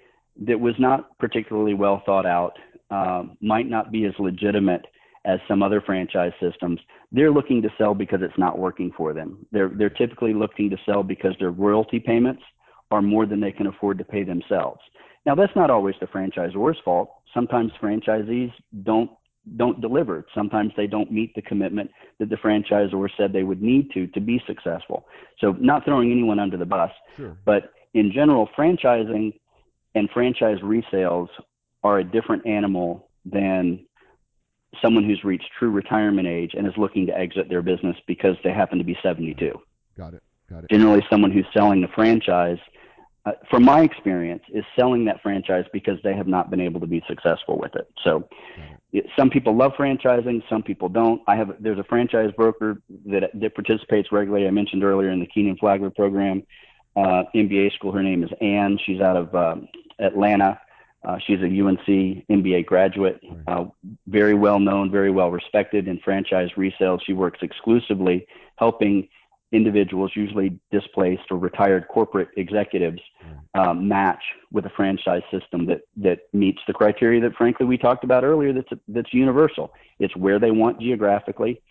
that was not particularly well thought out, um, might not be as legitimate as some other franchise systems. They're looking to sell because it's not working for them. They're they're typically looking to sell because their royalty payments are more than they can afford to pay themselves. Now, that's not always the franchisor's fault. Sometimes franchisees don't don't deliver. Sometimes they don't meet the commitment that the franchisor said they would need to to be successful. So, not throwing anyone under the bus, sure. but in general, franchising and franchise resales are a different animal than someone who's reached true retirement age and is looking to exit their business because they happen to be 72. Got it. Got it. Generally, someone who's selling the franchise from my experience, is selling that franchise because they have not been able to be successful with it. So, it, some people love franchising, some people don't. I have there's a franchise broker that that participates regularly. I mentioned earlier in the Kenan-Flagler program, uh, MBA school. Her name is Ann. She's out of um, Atlanta. Uh, she's a UNC MBA graduate, uh, very well known, very well respected in franchise resale. She works exclusively helping individuals, usually displaced or retired corporate executives, um, match with a franchise system that that meets the criteria that, frankly, we talked about earlier. That's that's universal. It's where they want geographically.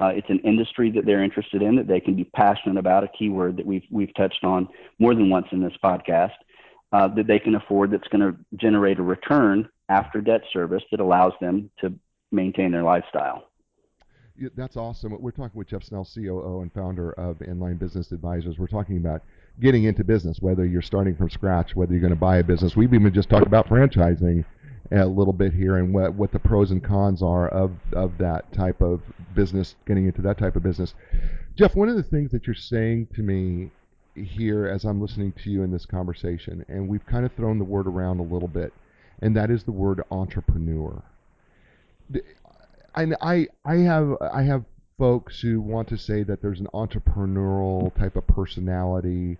Uh, it's an industry that they're interested in that they can be passionate about. A keyword that we've we've touched on more than once in this podcast. Uh, that they can afford that's going to generate a return after debt service that allows them to maintain their lifestyle that's awesome. We're talking with Jeff Snell, COO and founder of Enlign Business Advisors. We're talking about getting into business, whether you're starting from scratch, whether you're going to buy a business. We've even just talked about franchising a little bit here and what, what the pros and cons are of, of that type of business, getting into that type of business. Jeff, one of the things that you're saying to me here as I'm listening to you in this conversation, and we've kind of thrown the word around a little bit, and that is the word entrepreneur. I, I have I have folks who want to say that there's an entrepreneurial type of personality.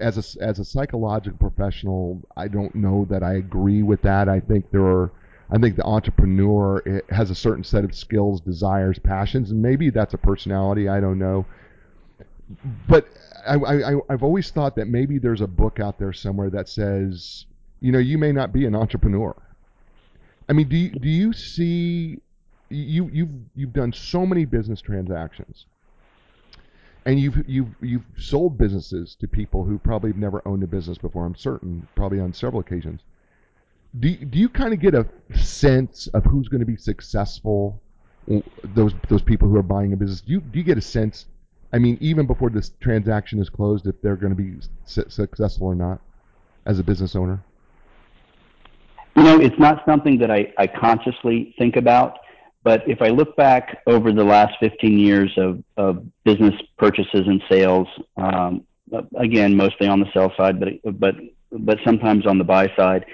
As a as a psychological professional, I don't know that I agree with that. I think there are I think the entrepreneur eh, has a certain set of skills, desires, passions, and maybe that's a personality. I don't know. But I, I, I've always thought that maybe there's a book out there somewhere that says, you know, you may not be an entrepreneur. I mean, do you, do you see you you've you've done so many business transactions and you've you've you've sold businesses to people who probably have never owned a business before. I'm certain, probably on several occasions. Do do you kind of get a sense of who's going to be successful? Those those people who are buying a business. Do you do you get a sense? I mean, even before this transaction is closed, if they're going to be su- successful or not as a business owner. You know, it's not something that I, I consciously think about. But if I look back over the last 15 years of, of business purchases and sales, um, again, mostly on the sell side, but, but, but sometimes on the buy side,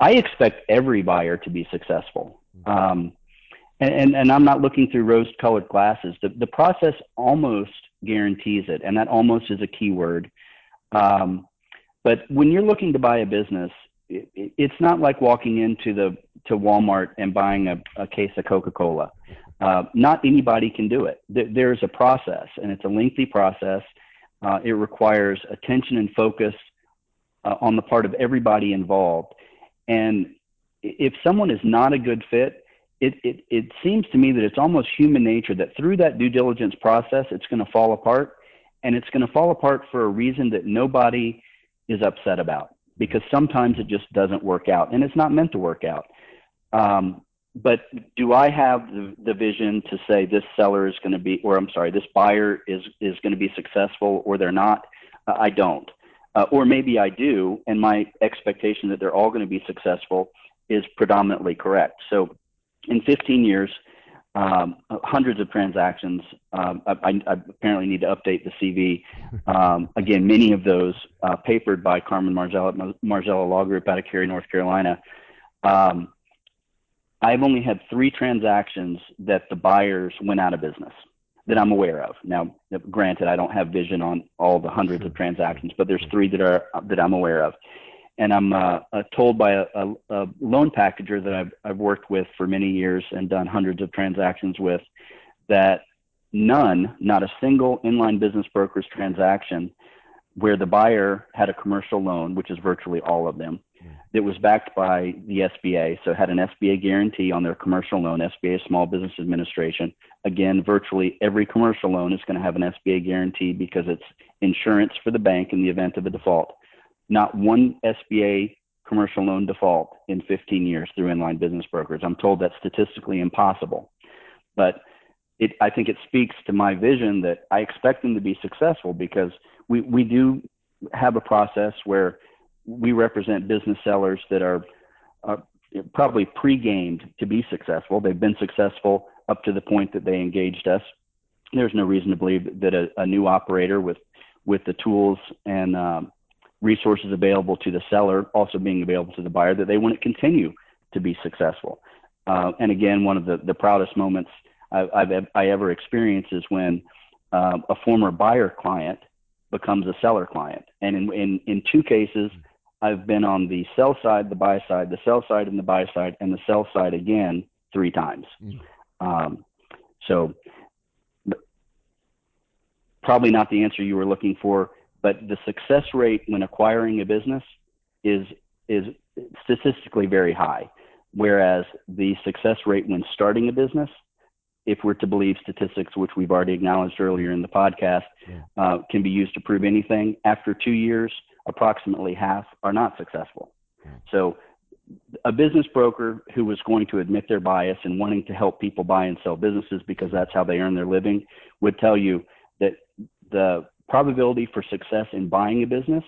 I expect every buyer to be successful. Um, and, and, and I'm not looking through rose colored glasses. The, the process almost guarantees it. And that almost is a key word. Um, but when you're looking to buy a business, it, it's not like walking into the to Walmart and buying a, a case of Coca-Cola. Uh, not anybody can do it. There's a process, and it's a lengthy process. Uh, it requires attention and focus uh, on the part of everybody involved. And if someone is not a good fit, it, it, it seems to me that it's almost human nature that through that due diligence process, it's going to fall apart. And it's going to fall apart for a reason that nobody is upset about because sometimes it just doesn't work out and it's not meant to work out. Um, but do I have the, vision to say this seller is going to be, or I'm sorry, this buyer is is going to be successful, or they're not? Uh, I don't. Uh, or maybe I do, and my expectation that they're all going to be successful is predominantly correct. So, in 15 years, um, hundreds of transactions. Um, I, apparently need to update the CV. Again, many of those uh, papered by Carmen Marzella, Marzella Law Group out of Cary, North Carolina. I've only had three transactions that the buyers went out of business that I'm aware of. Now, granted, I don't have vision on all the hundreds of transactions, but there's three that are that I'm aware of. And I'm uh, uh, told by a, a, a, loan packager that I've, I've worked with for many years and done hundreds of transactions with that none, not a single Enlign business broker's transaction where the buyer had a commercial loan, which is virtually all of them, mm-hmm. that was backed by the SBA. So had an SBA guarantee on their commercial loan, SBA Small Business Administration. Again, virtually every commercial loan is going to have an SBA guarantee because it's insurance for the bank in the event of a default. Not one SBA commercial loan default in 15 years through Enlign business brokers. I'm told that's statistically impossible. But it, I think it speaks to my vision that I expect them to be successful because we, we do have a process where we represent business sellers that are, are probably pre-gamed to be successful. They've been successful up to the point that they engaged us. There's no reason to believe that a, a new operator with with the tools and um, resources available to the seller also being available to the buyer that they to continue to be successful. Uh, and again, one of the, the proudest moments I, I've I ever experienced is when um, a former buyer client becomes a seller client. And in, in, in two cases, I've been on the sell side, the buy side, the sell side, and the buy side, and the sell side again three times. Mm. Um, so probably not the answer you were looking for, but the success rate when acquiring a business is is statistically very high, whereas the success rate when starting a business, if we're to believe statistics, which we've already acknowledged earlier in the podcast, yeah. uh, can be used to prove anything. After two years, approximately half are not successful. Yeah. So a business broker who was going to admit their bias and wanting to help people buy and sell businesses because that's how they earn their living would tell you that the probability for success in buying a business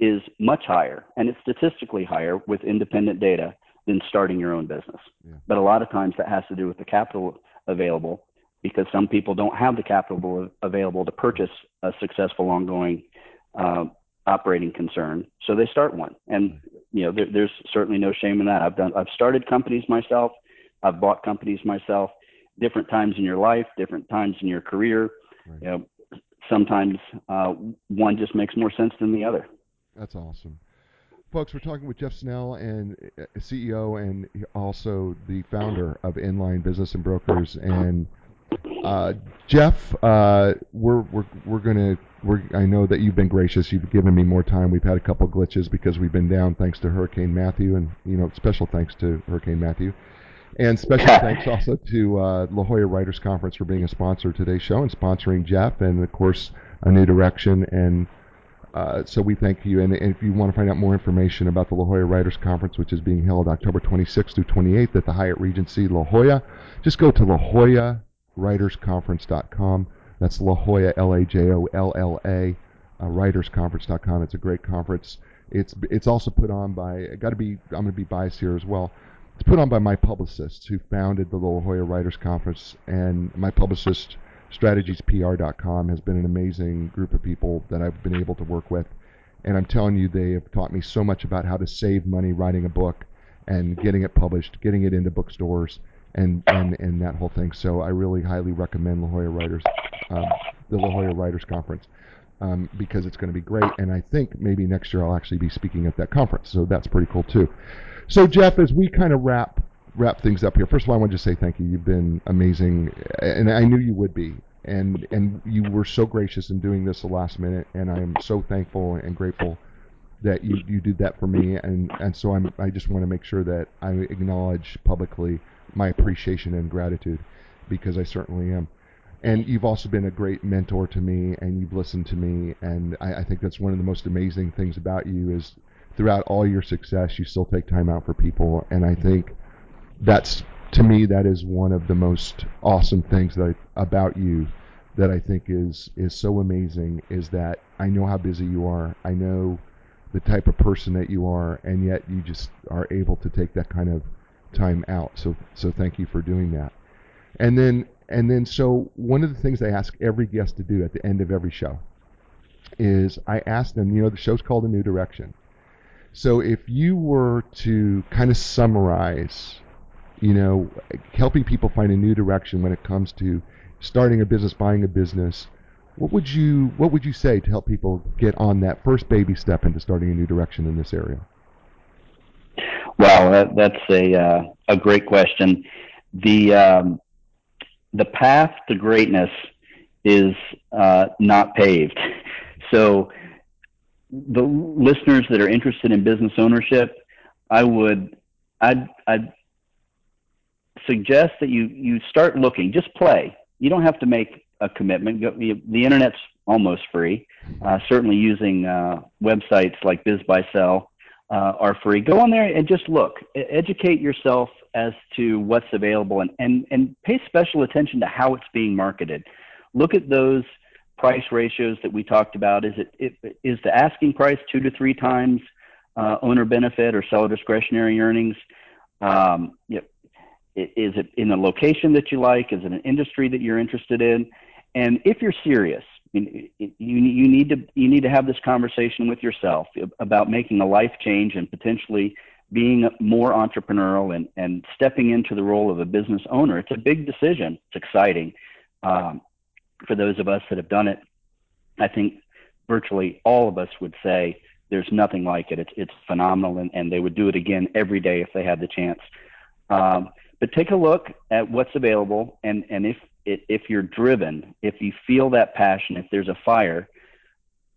is much higher and it's statistically higher with independent data than starting your own business. Yeah. But a lot of times that has to do with the capital available because some people don't have the capital available to purchase a successful ongoing uh, operating concern. So they start one. And, you know, there, there's certainly no shame in that. I've done, I've started companies myself. I've bought companies myself, different times in your life, different times in your career. Right. You know, sometimes uh, one just makes more sense than the other. That's awesome. Folks, we're talking with Jeff Snell and uh, CEO and also the founder of Enlign Business and Brokers. And uh, Jeff, uh, we're we're we're gonna we're I know that you've been gracious. You've given me more time. We've had a couple glitches because we've been down thanks to Hurricane Matthew, and you know special thanks to Hurricane Matthew. And special thanks also to uh, La Jolla Writers Conference for being a sponsor of today's show and sponsoring Jeff, and of course, A New Direction. And uh, so we thank you. And, and, if you want to find out more information about the La Jolla Writers Conference, which is being held October 26th through 28th at the Hyatt Regency La Jolla, just go to La Jolla writersconference.com. That's La Jolla, L-A-J-O-L-L-A, uh, writersconference.com. It's a great conference. It's it's also put on by. Got to be. I'm going to be biased here as well. It's put on by my publicist who founded the La Jolla Writers Conference, and my publicist, StrategiesPR.com, has been an amazing group of people that I've been able to work with. And I'm telling you, they have taught me so much about how to save money writing a book and getting it published, getting it into bookstores, and and, and that whole thing. So I really highly recommend La Jolla Writers, um, the La Jolla Writers Conference. Um, because it's going to be great, and I think maybe next year I'll actually be speaking at that conference, so that's pretty cool too. So Jeff, as we kind of wrap wrap things up here, first of all, I want to just say thank you. You've been amazing, and I knew you would be, and and you were so gracious in doing this the last minute, and I am so thankful and grateful that you, you did that for me, and and so I'm I just want to make sure that I acknowledge publicly my appreciation and gratitude, because I certainly am. And you've also been a great mentor to me, and you've listened to me, and I, I think that's one of the most amazing things about you is throughout all your success, you still take time out for people, and I think that's to me that is one of the most awesome things that I, about you that I think is is so amazing is that I know how busy you are. I know the type of person that you are, and yet you just are able to take that kind of time out. So so thank you for doing that. And then and then so one of the things I ask every guest to do at the end of every show is I ask them, you know, the show's called A New Direction. So if you were to kind of summarize, you know, helping people find a new direction when it comes to starting a business, buying a business, what would you what would you say to help people get on that first baby step into starting a new direction in this area? Well, that, that's a uh, a great question. The um, the path to greatness is uh, not paved. So the listeners that are interested in business ownership, I would, I'd, I'd suggest that you, you start looking, just play. You don't have to make a commitment. The internet's almost free. Uh, certainly using uh, websites like BizBuySell uh, are free. Go on there and just look. Educate yourself as to what's available and, and, and pay special attention to how it's being marketed. Look at those price ratios that we talked about? Is it, it is the asking price two to three times uh, owner benefit or seller discretionary earnings? Um, you know, is it in a location that you like? Is it an industry that you're interested in? And if you're serious, you, you need to you need to have this conversation with yourself about making a life change and potentially being more entrepreneurial and, and stepping into the role of a business owner. It's a big decision. It's exciting. Um, for those of us that have done it, I think virtually all of us would say there's nothing like it. It's, it's phenomenal, and, and they would do it again every day if they had the chance. Um, but take a look at what's available, and, and if if you're driven, if you feel that passion, if there's a fire,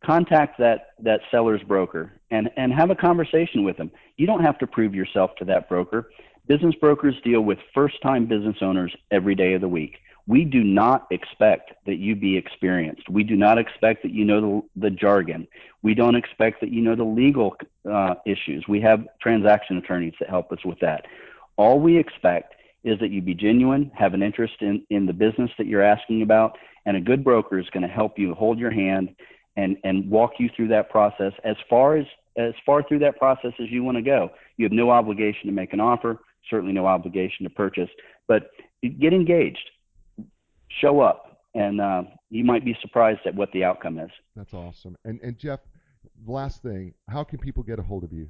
contact that that seller's broker and and have a conversation with them. You don't have to prove yourself to that broker. Business brokers deal with first-time business owners every day of the week. We do not expect that you be experienced. We do not expect that you know the, the jargon. We don't expect that you know the legal uh, issues. We have transaction attorneys that help us with that. All we expect is that you be genuine, have an interest in, in the business that you're asking about, and a good broker is going to help you hold your hand and, and walk you through that process as far as as far through that process as you want to go. You have no obligation to make an offer, certainly no obligation to purchase, but get engaged, show up, and uh, you might be surprised at what the outcome is. That's awesome. And and Jeff, last thing, how can people get a hold of you?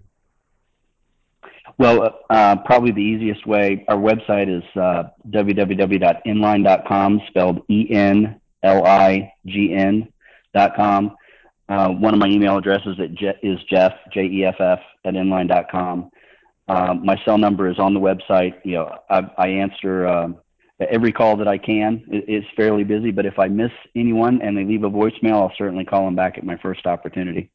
Well, uh, probably the easiest way. Our website is uh, www.enlign.com, spelled E N L I G N.com. Uh, one of my email addresses is Jeff J E F F at enlign.com. Uh, my cell number is on the website. You know, I, I answer uh, every call that I can. It, it's fairly busy, but if I miss anyone and they leave a voicemail, I'll certainly call them back at my first opportunity.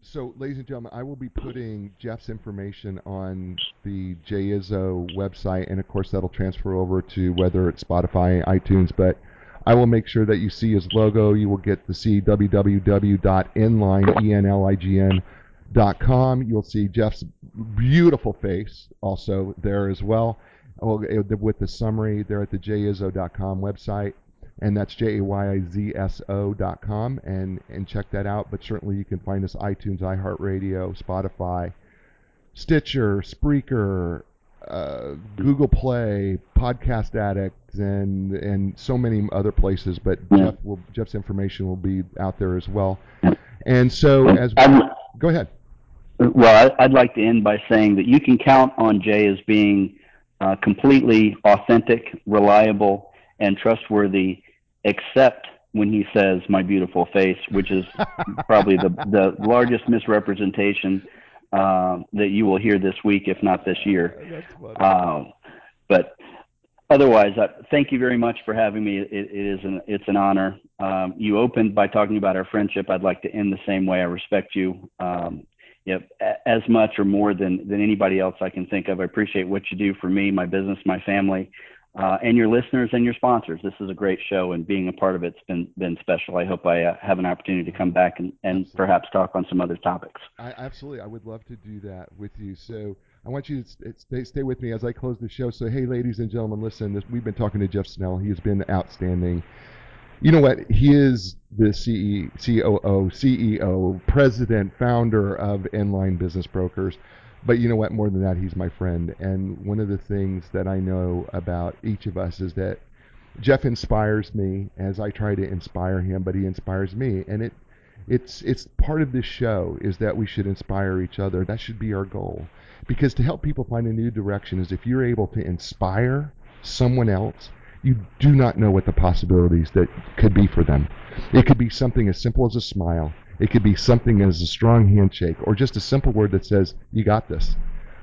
So, ladies and gentlemen, I will be putting Jeff's information on the Jay Izso website, and of course, that'll transfer over to whether it's Spotify, iTunes. But I will make sure that you see his logo. You will get to see www.enlign.com. You'll see Jeff's beautiful face also there as well, uh, with the summary there at the jayizso.com website and that's J-A-Y-I-Z-S-O dot com, and, and check that out. But certainly you can find us iTunes, iHeartRadio, Spotify, Stitcher, Spreaker, uh, Google Play, Podcast Addict, and and so many other places. But Jeff will, Jeff's information will be out there as well. And so as we, go ahead. Well, I'd like to end by saying that you can count on Jay as being uh, completely authentic, reliable, and trustworthy except when he says my beautiful face, which is probably the, the largest misrepresentation uh, that you will hear this week, if not this year. Uh, but otherwise, uh, thank you very much for having me. it, it is an it's an honor. Um, you opened by talking about our friendship. I'd like to end the same way. I respect you. Um, you know, as much or more than than anybody else I can think of. I appreciate what you do for me, my business, my family uh, and your listeners and your sponsors. This is a great show, and being a part of it's been been special. I hope I uh, have an opportunity to come back and, and perhaps talk on some other topics. I, absolutely, I would love to do that with you. So I want you to stay, stay with me as I close the show. So hey, ladies and gentlemen, listen. This, we've been talking to Jeff Snell. He has been outstanding. You know what? He is the CE, COO, CEO, president, founder of Enlign Business Brokers. But you know what? More than that, he's my friend. And one of the things that I know about each of us is that Jeff inspires me as I try to inspire him, but he inspires me. And it it's it's part of this show is that we should inspire each other. That should be our goal. Because to help people find a new direction is if you're able to inspire someone else, you do not know what the possibilities that could be for them. It could be something as simple as a smile. It could be something as a strong handshake or just a simple word that says, You got this.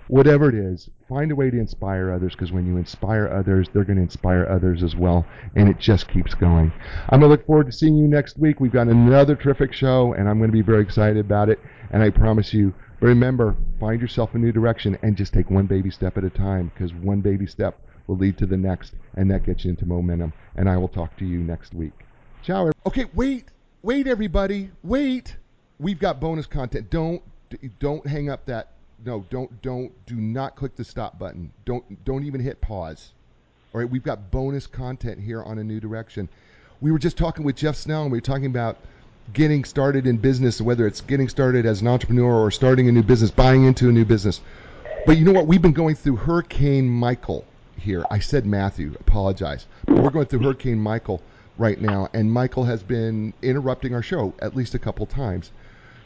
Whatever it is, find a way to inspire others because when you inspire others, they're going to inspire others as well. And it just keeps going. I'm going to look forward to seeing you next week. We've got another terrific show, and I'm going to be very excited about it. And I promise you, remember, find yourself a new direction and just take one baby step at a time because one baby step will lead to the next, and that gets you into momentum. And I will talk to you next week. Ciao. Okay, wait wait, everybody, wait. We've got bonus content. Don't don't hang up that. No, don't don't do not click the stop button. Don't don't even hit pause. All right, we've got bonus content here on a new direction. We were just talking with Jeff Snell, and we were talking about getting started in business, whether it's getting started as an entrepreneur or starting a new business, buying into a new business. But you know what? We've been going through Hurricane Michael here. I said Matthew, apologize. But we're going through Hurricane Michael right now, and Michael has been interrupting our show at least a couple times.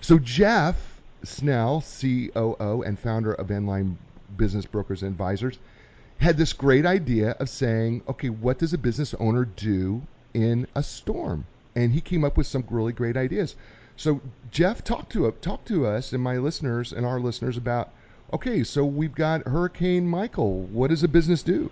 So Jeff Snell, COO and founder of Enlign Business Brokers and Advisors, had this great idea of saying, okay, what does a business owner do in a storm? And he came up with some really great ideas. So Jeff, talk to talk to us and my listeners and our listeners about. Okay, so we've got Hurricane Michael. What does a business do?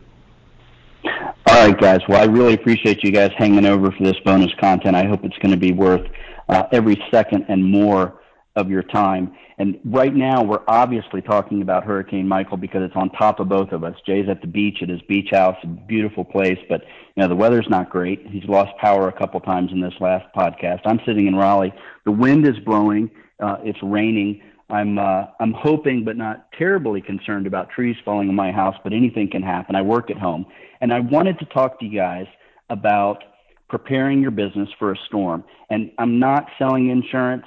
All right, guys. Well, I really appreciate you guys hanging over for this bonus content. I hope it's going to be worth uh, every second and more of your time. And right now, we're obviously talking about Hurricane Michael because it's on top of both of us. Jay's at the beach at his beach house, a beautiful place, but you know the weather's not great. He's lost power a couple times in this last podcast. I'm sitting in Raleigh. The wind is blowing. Uh, it's raining. I'm uh, I'm hoping, but not terribly concerned about trees falling on my house. But anything can happen. I work at home, and I wanted to talk to you guys about preparing your business for a storm. And I'm not selling insurance.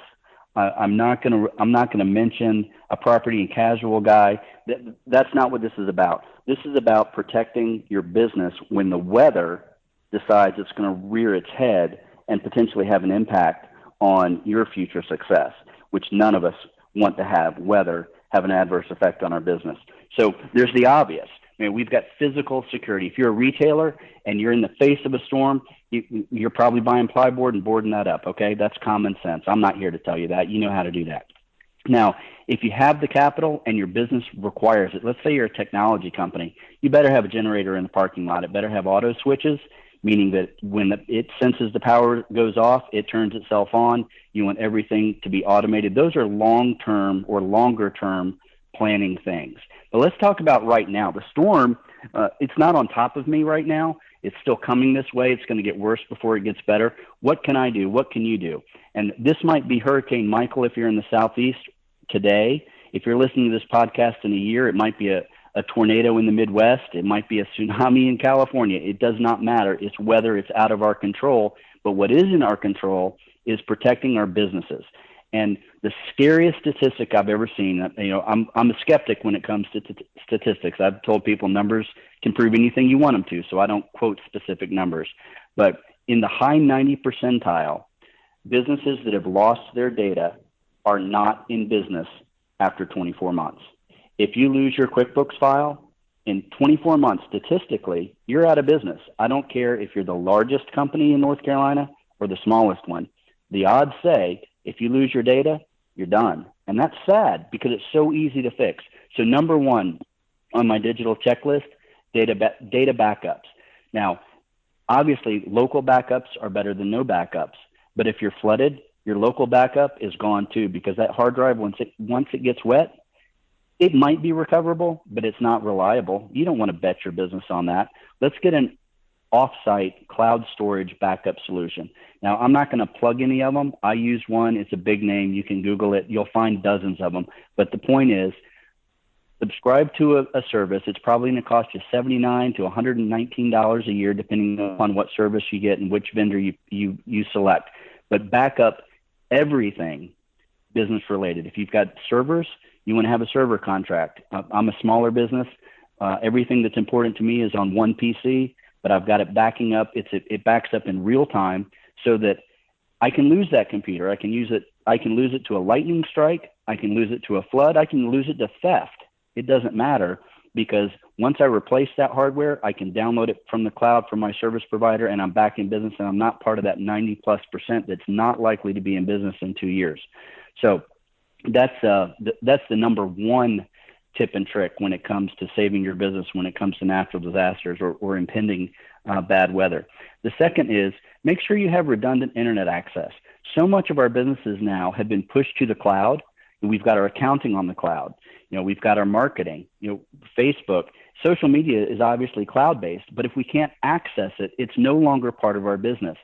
I'm not going to I'm not going to mention a property and casual guy. That, that's not what this is about. This is about protecting your business when the weather decides it's going to rear its head and potentially have an impact on your future success, which none of us want to have weather have an adverse effect on our business. So there's the obvious. I mean, we've got physical security. If you're a retailer and you're in the face of a storm, you, you're probably buying plyboard and boarding that up. Okay, that's common sense. I'm not here to tell you that. You know how to do that. Now, if you have the capital and your business requires it, let's say you're a technology company, you better have a generator in the parking lot. It better have auto switches, meaning that when the, it senses the power goes off, it turns itself on. You want everything to be automated. Those are long term or longer term planning things. But let's talk about right now. The storm, uh, it's not on top of me right now. It's still coming this way. It's going to get worse before it gets better. What can I do? What can you do? And this might be Hurricane Michael if you're in the southeast today. If you're listening to this podcast in a year, it might be a, a tornado in the Midwest. It might be a tsunami in California. It does not matter. It's weather. It's out of our control. But what is in our control is protecting our businesses. And the scariest statistic I've ever seen, you know, I'm, I'm a skeptic when it comes to t- statistics. I've told people numbers can prove anything you want them to, so I don't quote specific numbers. But in the high 90 percentile, businesses that have lost their data are not in business after 24 months. If you lose your QuickBooks file in 24 months, statistically, you're out of business. I don't care if you're the largest company in North Carolina or the smallest one. The odds say if you lose your data, you're done. And that's sad because it's so easy to fix. So, number one on my digital checklist, data, ba- data backups. Now, obviously, local backups are better than no backups. But if you're flooded, your local backup is gone too because that hard drive, once it, once it gets wet, it might be recoverable, but it's not reliable. You don't want to bet your business on that. Let's get an offsite cloud storage backup solution. Now, I'm not going to plug any of them. I use one. It's a big name. You can Google it. You'll find dozens of them. But the point is, subscribe to a, a service. It's probably going to cost you 79 to 119 dollars a year, depending on what service you get and which vendor you you you select. But backup everything business related. If you've got servers, you want to have a server contract. I'm a smaller business. Uh, everything that's important to me is on one PC but I've got it backing up. It's it, it backs up in real time so that I can lose that computer. I can use it. I can lose it to a lightning strike. I can lose it to a flood. I can lose it to theft. It doesn't matter because once I replace that hardware, I can download it from the cloud from my service provider, and I'm back in business. And I'm not part of that 90 plus percent that's not likely to be in business in two years. So that's uh, th- that's the number one tip and trick when it comes to saving your business when it comes to natural disasters or, or impending uh, bad weather. The second is make sure you have redundant internet access. So much of our businesses now have been pushed to the cloud. We've got our accounting on the cloud. You know, we've got our marketing. You know, Facebook, social media is obviously cloud based, but if we can't access it, it's no longer part of our business.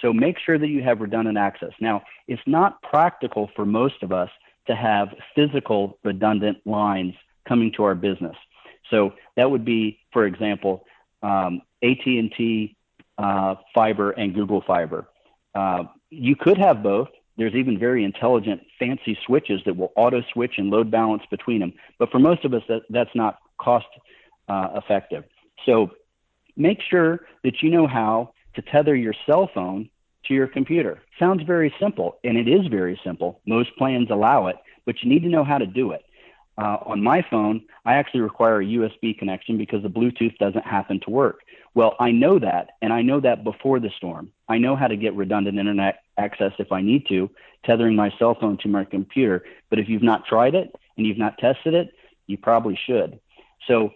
So make sure that you have redundant access. Now, it's not practical for most of us to have physical redundant lines coming to our business. So that would be, for example, um, AT&T uh, fiber and Google fiber. Uh, you could have both. There's even very intelligent, fancy switches that will auto switch and load balance between them. But for most of us, that, that's not cost uh, effective. So make sure that you know how to tether your cell phone to your computer. Sounds very simple, and it is very simple. Most plans allow it, but you need to know how to do it. Uh, on my phone, I actually require a USB connection because the Bluetooth doesn't happen to work. Well, I know that, and I know that before the storm. I know how to get redundant internet access if I need to, tethering my cell phone to my computer. But if you've not tried it and you've not tested it, you probably should. So,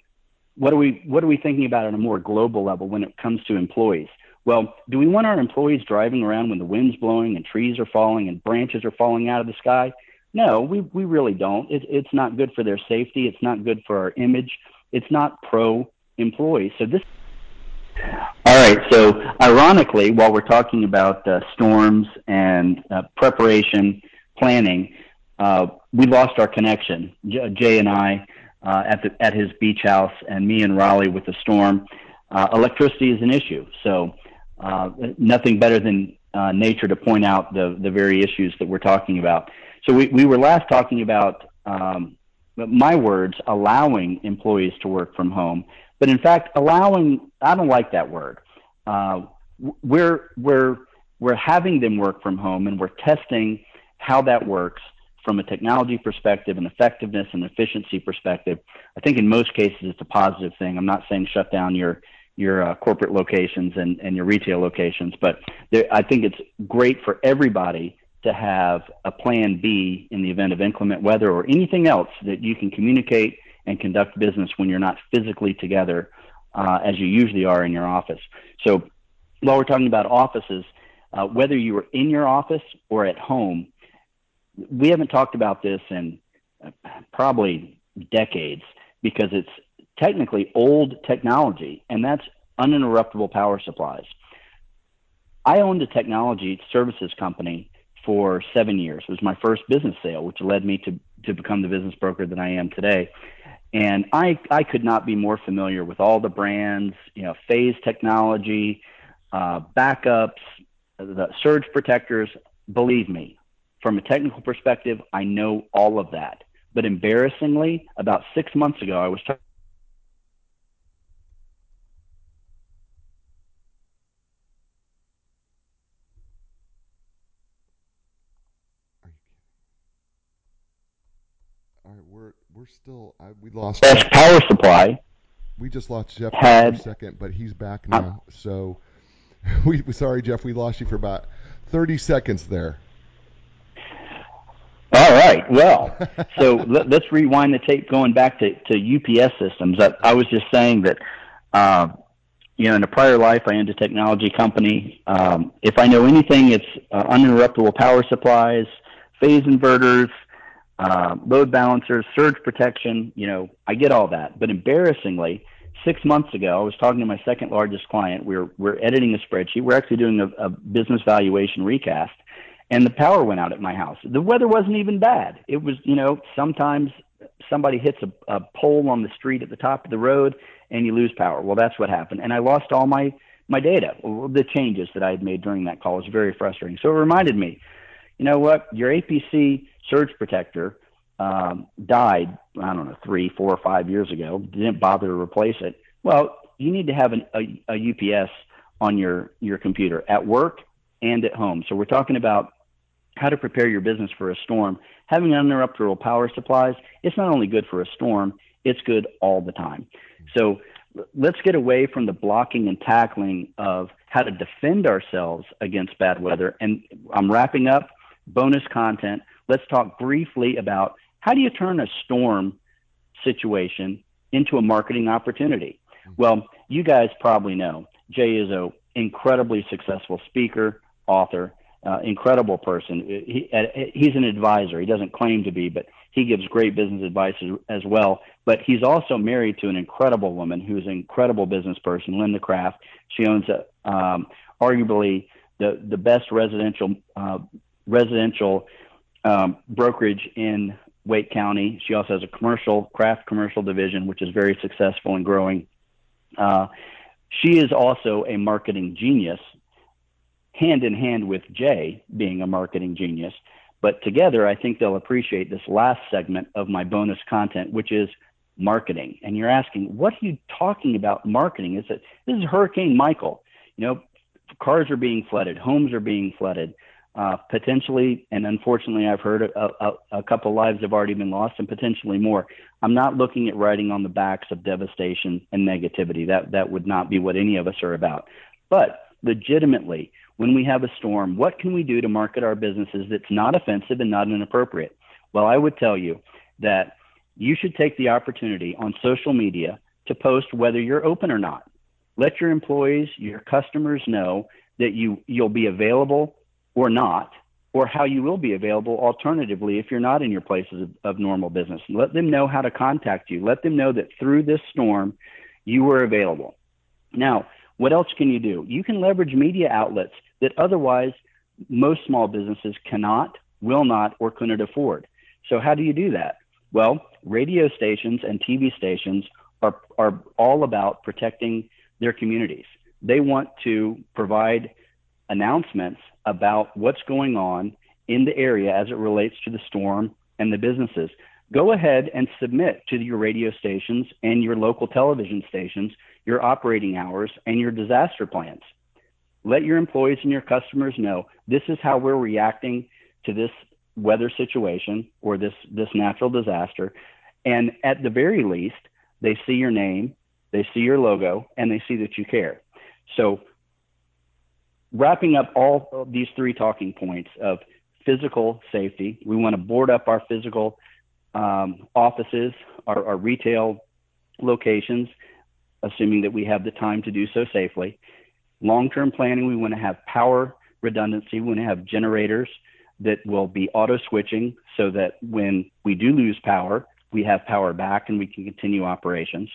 what are we what are we thinking about on a more global level when it comes to employees? Well, do we want our employees driving around when the wind's blowing and trees are falling and branches are falling out of the sky? No, we, we really don't. It, it's not good for their safety. It's not good for our image. It's not pro employee. So this. All right. So ironically, while we're talking about uh, storms and uh, preparation planning, uh, we lost our connection. Jay and I uh, at the at his beach house, and me and Raleigh with the storm. Uh, electricity is an issue. So uh, nothing better than nature to point out the the very issues that we're talking about. So we, we were last talking about um, my words, allowing employees to work from home. But in fact, allowing, I don't like that word. Uh, we're, we're, we're having them work from home and we're testing how that works from a technology perspective and effectiveness and efficiency perspective. I think in most cases it's a positive thing. I'm not saying shut down your your uh, corporate locations and, and your retail locations, but there, I think it's great for everybody to have a plan B in the event of inclement weather or anything else that you can communicate and conduct business when you're not physically together uh, as you usually are in your office. So while we're talking about offices, uh, whether you are in your office or at home, we haven't talked about this in uh, probably decades because it's technically old technology, and that's uninterruptible power supplies. I owned a technology services company for seven years. It was my first business sale, which led me to, to become the business broker that I am today. And I, I could not be more familiar with all the brands, you know, phase technology, uh, backups, the surge protectors. Believe me, from a technical perspective, I know all of that. But embarrassingly, about six months ago, I was talking we're still. I, we lost. Best power supply. We just lost Jeff had, for a second, but he's back now. Uh, so we sorry, Jeff, we lost you for about thirty seconds there. All right. Well, so let, us rewind the tape going back to, to UPS systems. I, I was just saying that, uh, you know, in a prior life, I owned a technology company. Um, if I know anything, it's uh, uninterruptible power supplies, phase inverters, uh, load balancers, surge protection. You know, I get all that. But embarrassingly, six months ago, I was talking to my second largest client. We're we're editing a spreadsheet. We're actually doing a, a business valuation recast, and the power went out at my house. The weather wasn't even bad. It was, you know, sometimes somebody hits a, a pole on the street at the top of the road and you lose power. Well, that's what happened, and I lost all my my data. The changes that I had made during that call was very frustrating. So it reminded me, you know what, your APC surge protector um, died, I don't know, three, four, or five years ago, didn't bother to replace it. Well, you need to have an, a, a UPS on your, your computer at work and at home. So we're talking about how to prepare your business for a storm. Having uninterruptible power supplies, it's not only good for a storm, it's good all the time. So let's get away from the blocking and tackling of how to defend ourselves against bad weather. And I'm wrapping up bonus content let's talk briefly about how do you turn a storm situation into a marketing opportunity? Well, you guys probably know Jay is an incredibly successful speaker, author, uh, incredible person. He, uh, he's an advisor. He doesn't claim to be, but he gives great business advice as, as, well. But he's also married to an incredible woman who's an incredible business person, Linda Craft. She owns a, um, arguably the the best residential uh, residential um, brokerage in Wake County. She also has a commercial Craft Commercial division, which is very successful and growing. Uh, she is also a marketing genius, hand in hand with Jay being a marketing genius. But together, I think they'll appreciate this last segment of my bonus content, which is marketing. And you're asking, what are you talking about marketing? Is it this is Hurricane Michael? You know, cars are being flooded, homes are being flooded. Uh, potentially, and unfortunately, I've heard a, a, a couple lives have already been lost, and potentially more. I'm not looking at riding on the backs of devastation and negativity. That that would not be what any of us are about. But legitimately, when we have a storm, what can we do to market our businesses that's not offensive and not inappropriate? Well, I would tell you that you should take the opportunity on social media to post whether you're open or not. Let your employees, your customers know that you you'll be available or not, or how you will be available alternatively if you're not in your places of, of normal business. Let them know how to contact you. Let them know that through this storm, you were available. Now, what else can you do? You can leverage media outlets that otherwise most small businesses cannot, will not, or couldn't afford. So, how do you do that? Well, radio stations and TV stations are, are all about protecting their communities. They want to provide announcements about what's going on in the area as it relates to the storm and the businesses. Go ahead and submit to your radio stations and your local television stations your operating hours and your disaster plans. Let your employees and your customers know this is how we're reacting to this weather situation or this, this natural disaster. And at the very least, they see your name, they see your logo, and they see that you care. So wrapping up all of these three talking points of physical safety, we want to board up our physical um, offices, our, our retail locations, assuming that we have the time to do so safely. Long term planning, we want to have power redundancy. We want to have generators that will be auto switching so that when we do lose power, we have power back and we can continue operations.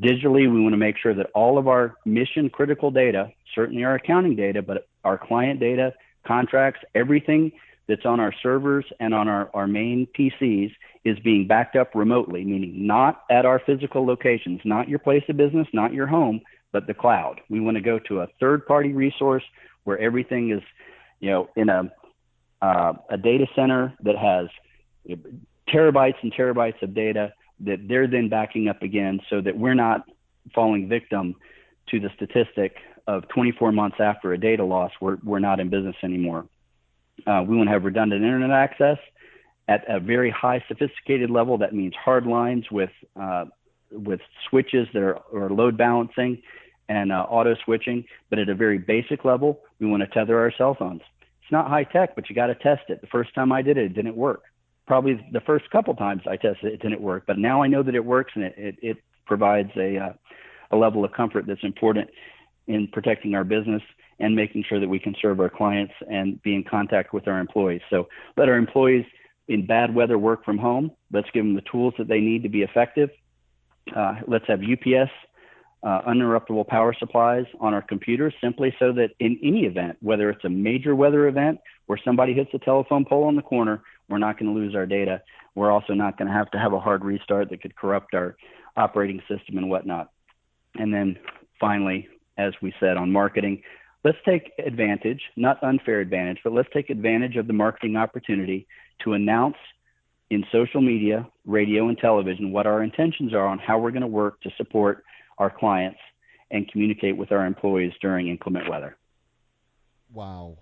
Digitally, we want to make sure that all of our mission critical data, certainly our accounting data, but our client data, contracts, everything that's on our servers and on our, our main PCs is being backed up remotely, meaning not at our physical locations, not your place of business, not your home, but the cloud. We want to go to a third party resource where everything is, you know, in a, uh, a data center that has terabytes and terabytes of data that they're then backing up again so that we're not falling victim to the statistic of 24 months after a data loss, we're, we're not in business anymore. Uh, we want to have redundant internet access at a very high sophisticated level. That means hard lines with, uh, with switches that are, are load balancing and uh, auto switching. But at a very basic level, we want to tether our cell phones. It's not high tech, but you got to test it. The first time I did it, it didn't work probably the first couple times I tested it, it didn't work, but now I know that it works and it, it, it provides a, uh, a level of comfort that's important in protecting our business and making sure that we can serve our clients and be in contact with our employees. So let our employees in bad weather work from home. Let's give them the tools that they need to be effective. Uh, let's have UPS uh, uninterruptible power supplies on our computers simply so that in any event, whether it's a major weather event where somebody hits a telephone pole on the corner, we're not going to lose our data. We're also not going to have to have a hard restart that could corrupt our operating system and whatnot. And then finally, as we said on marketing, let's take advantage, not unfair advantage, but let's take advantage of the marketing opportunity to announce in social media, radio, and television what our intentions are on how we're going to work to support our clients and communicate with our employees during inclement weather. Wow.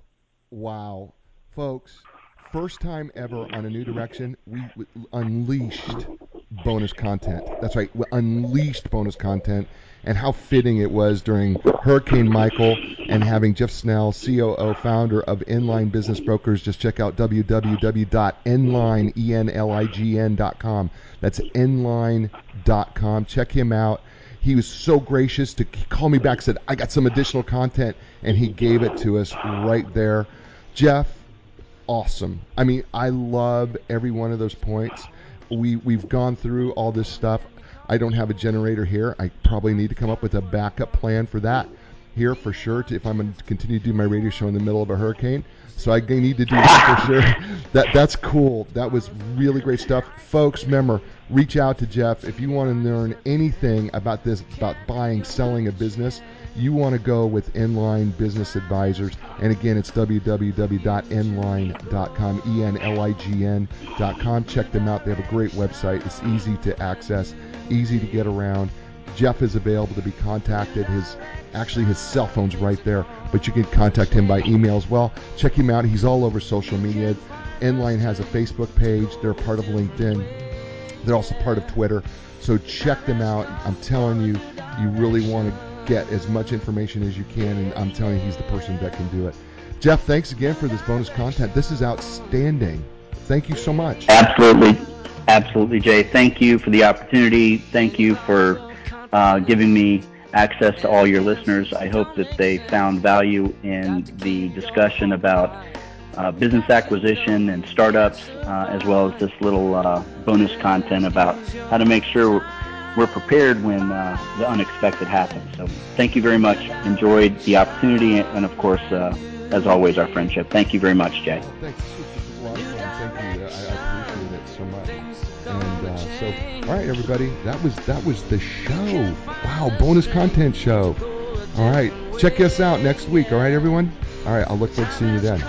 Wow. Folks, first time ever on a new direction, we, we unleashed bonus content. That's right, we unleashed bonus content, and how fitting it was during Hurricane Michael and having Jeff Snell, COO, founder of Enlign Business Brokers. Just check out www.enlign.com. That's enlign.com. Check him out. He was so gracious to call me back, said, I got some additional content, and he gave it to us right there. Jeff, awesome. I mean, I love every one of those points. We we've gone through all this stuff. I don't have a generator here. I probably need to come up with a backup plan for that here for sure to, if I'm going to continue to do my radio show in the middle of a hurricane. So I need to do that for sure. That that's cool. That was really great stuff, folks. Remember, reach out to Jeff if you want to learn anything about this about buying, selling a business you want to go with Enlign Business Advisors. And again, it's www.enlign.com, E N L I G N.com. Check them out. They have a great website. It's easy to access, easy to get around. Jeff is available to be contacted. His Actually, his cell phone's right there, but you can contact him by email as well. Check him out. He's all over social media. Enlign has a Facebook page. They're part of LinkedIn. They're also part of Twitter. So check them out. I'm telling you, you really want to get as much information as you can, and I'm telling you, he's the person that can do it. Jeff, thanks again for this bonus content. This is outstanding. Thank you so much. Absolutely. Absolutely, Jay. Thank you for the opportunity. Thank you for uh, giving me access to all your listeners. I hope that they found value in the discussion about uh, business acquisition and startups, uh, as well as this little uh, bonus content about how to make sure we're prepared when uh, the unexpected happens. So thank you very much. Enjoyed the opportunity, and of course, uh, as always, our friendship. Thank you very much, Jay. Thanks. Thank you. I, I appreciate it so much. And uh, so, all right, everybody, that was that was the show. Wow, bonus content show. All right, check us out next week. All right, everyone. All right, I'll look forward to seeing you then.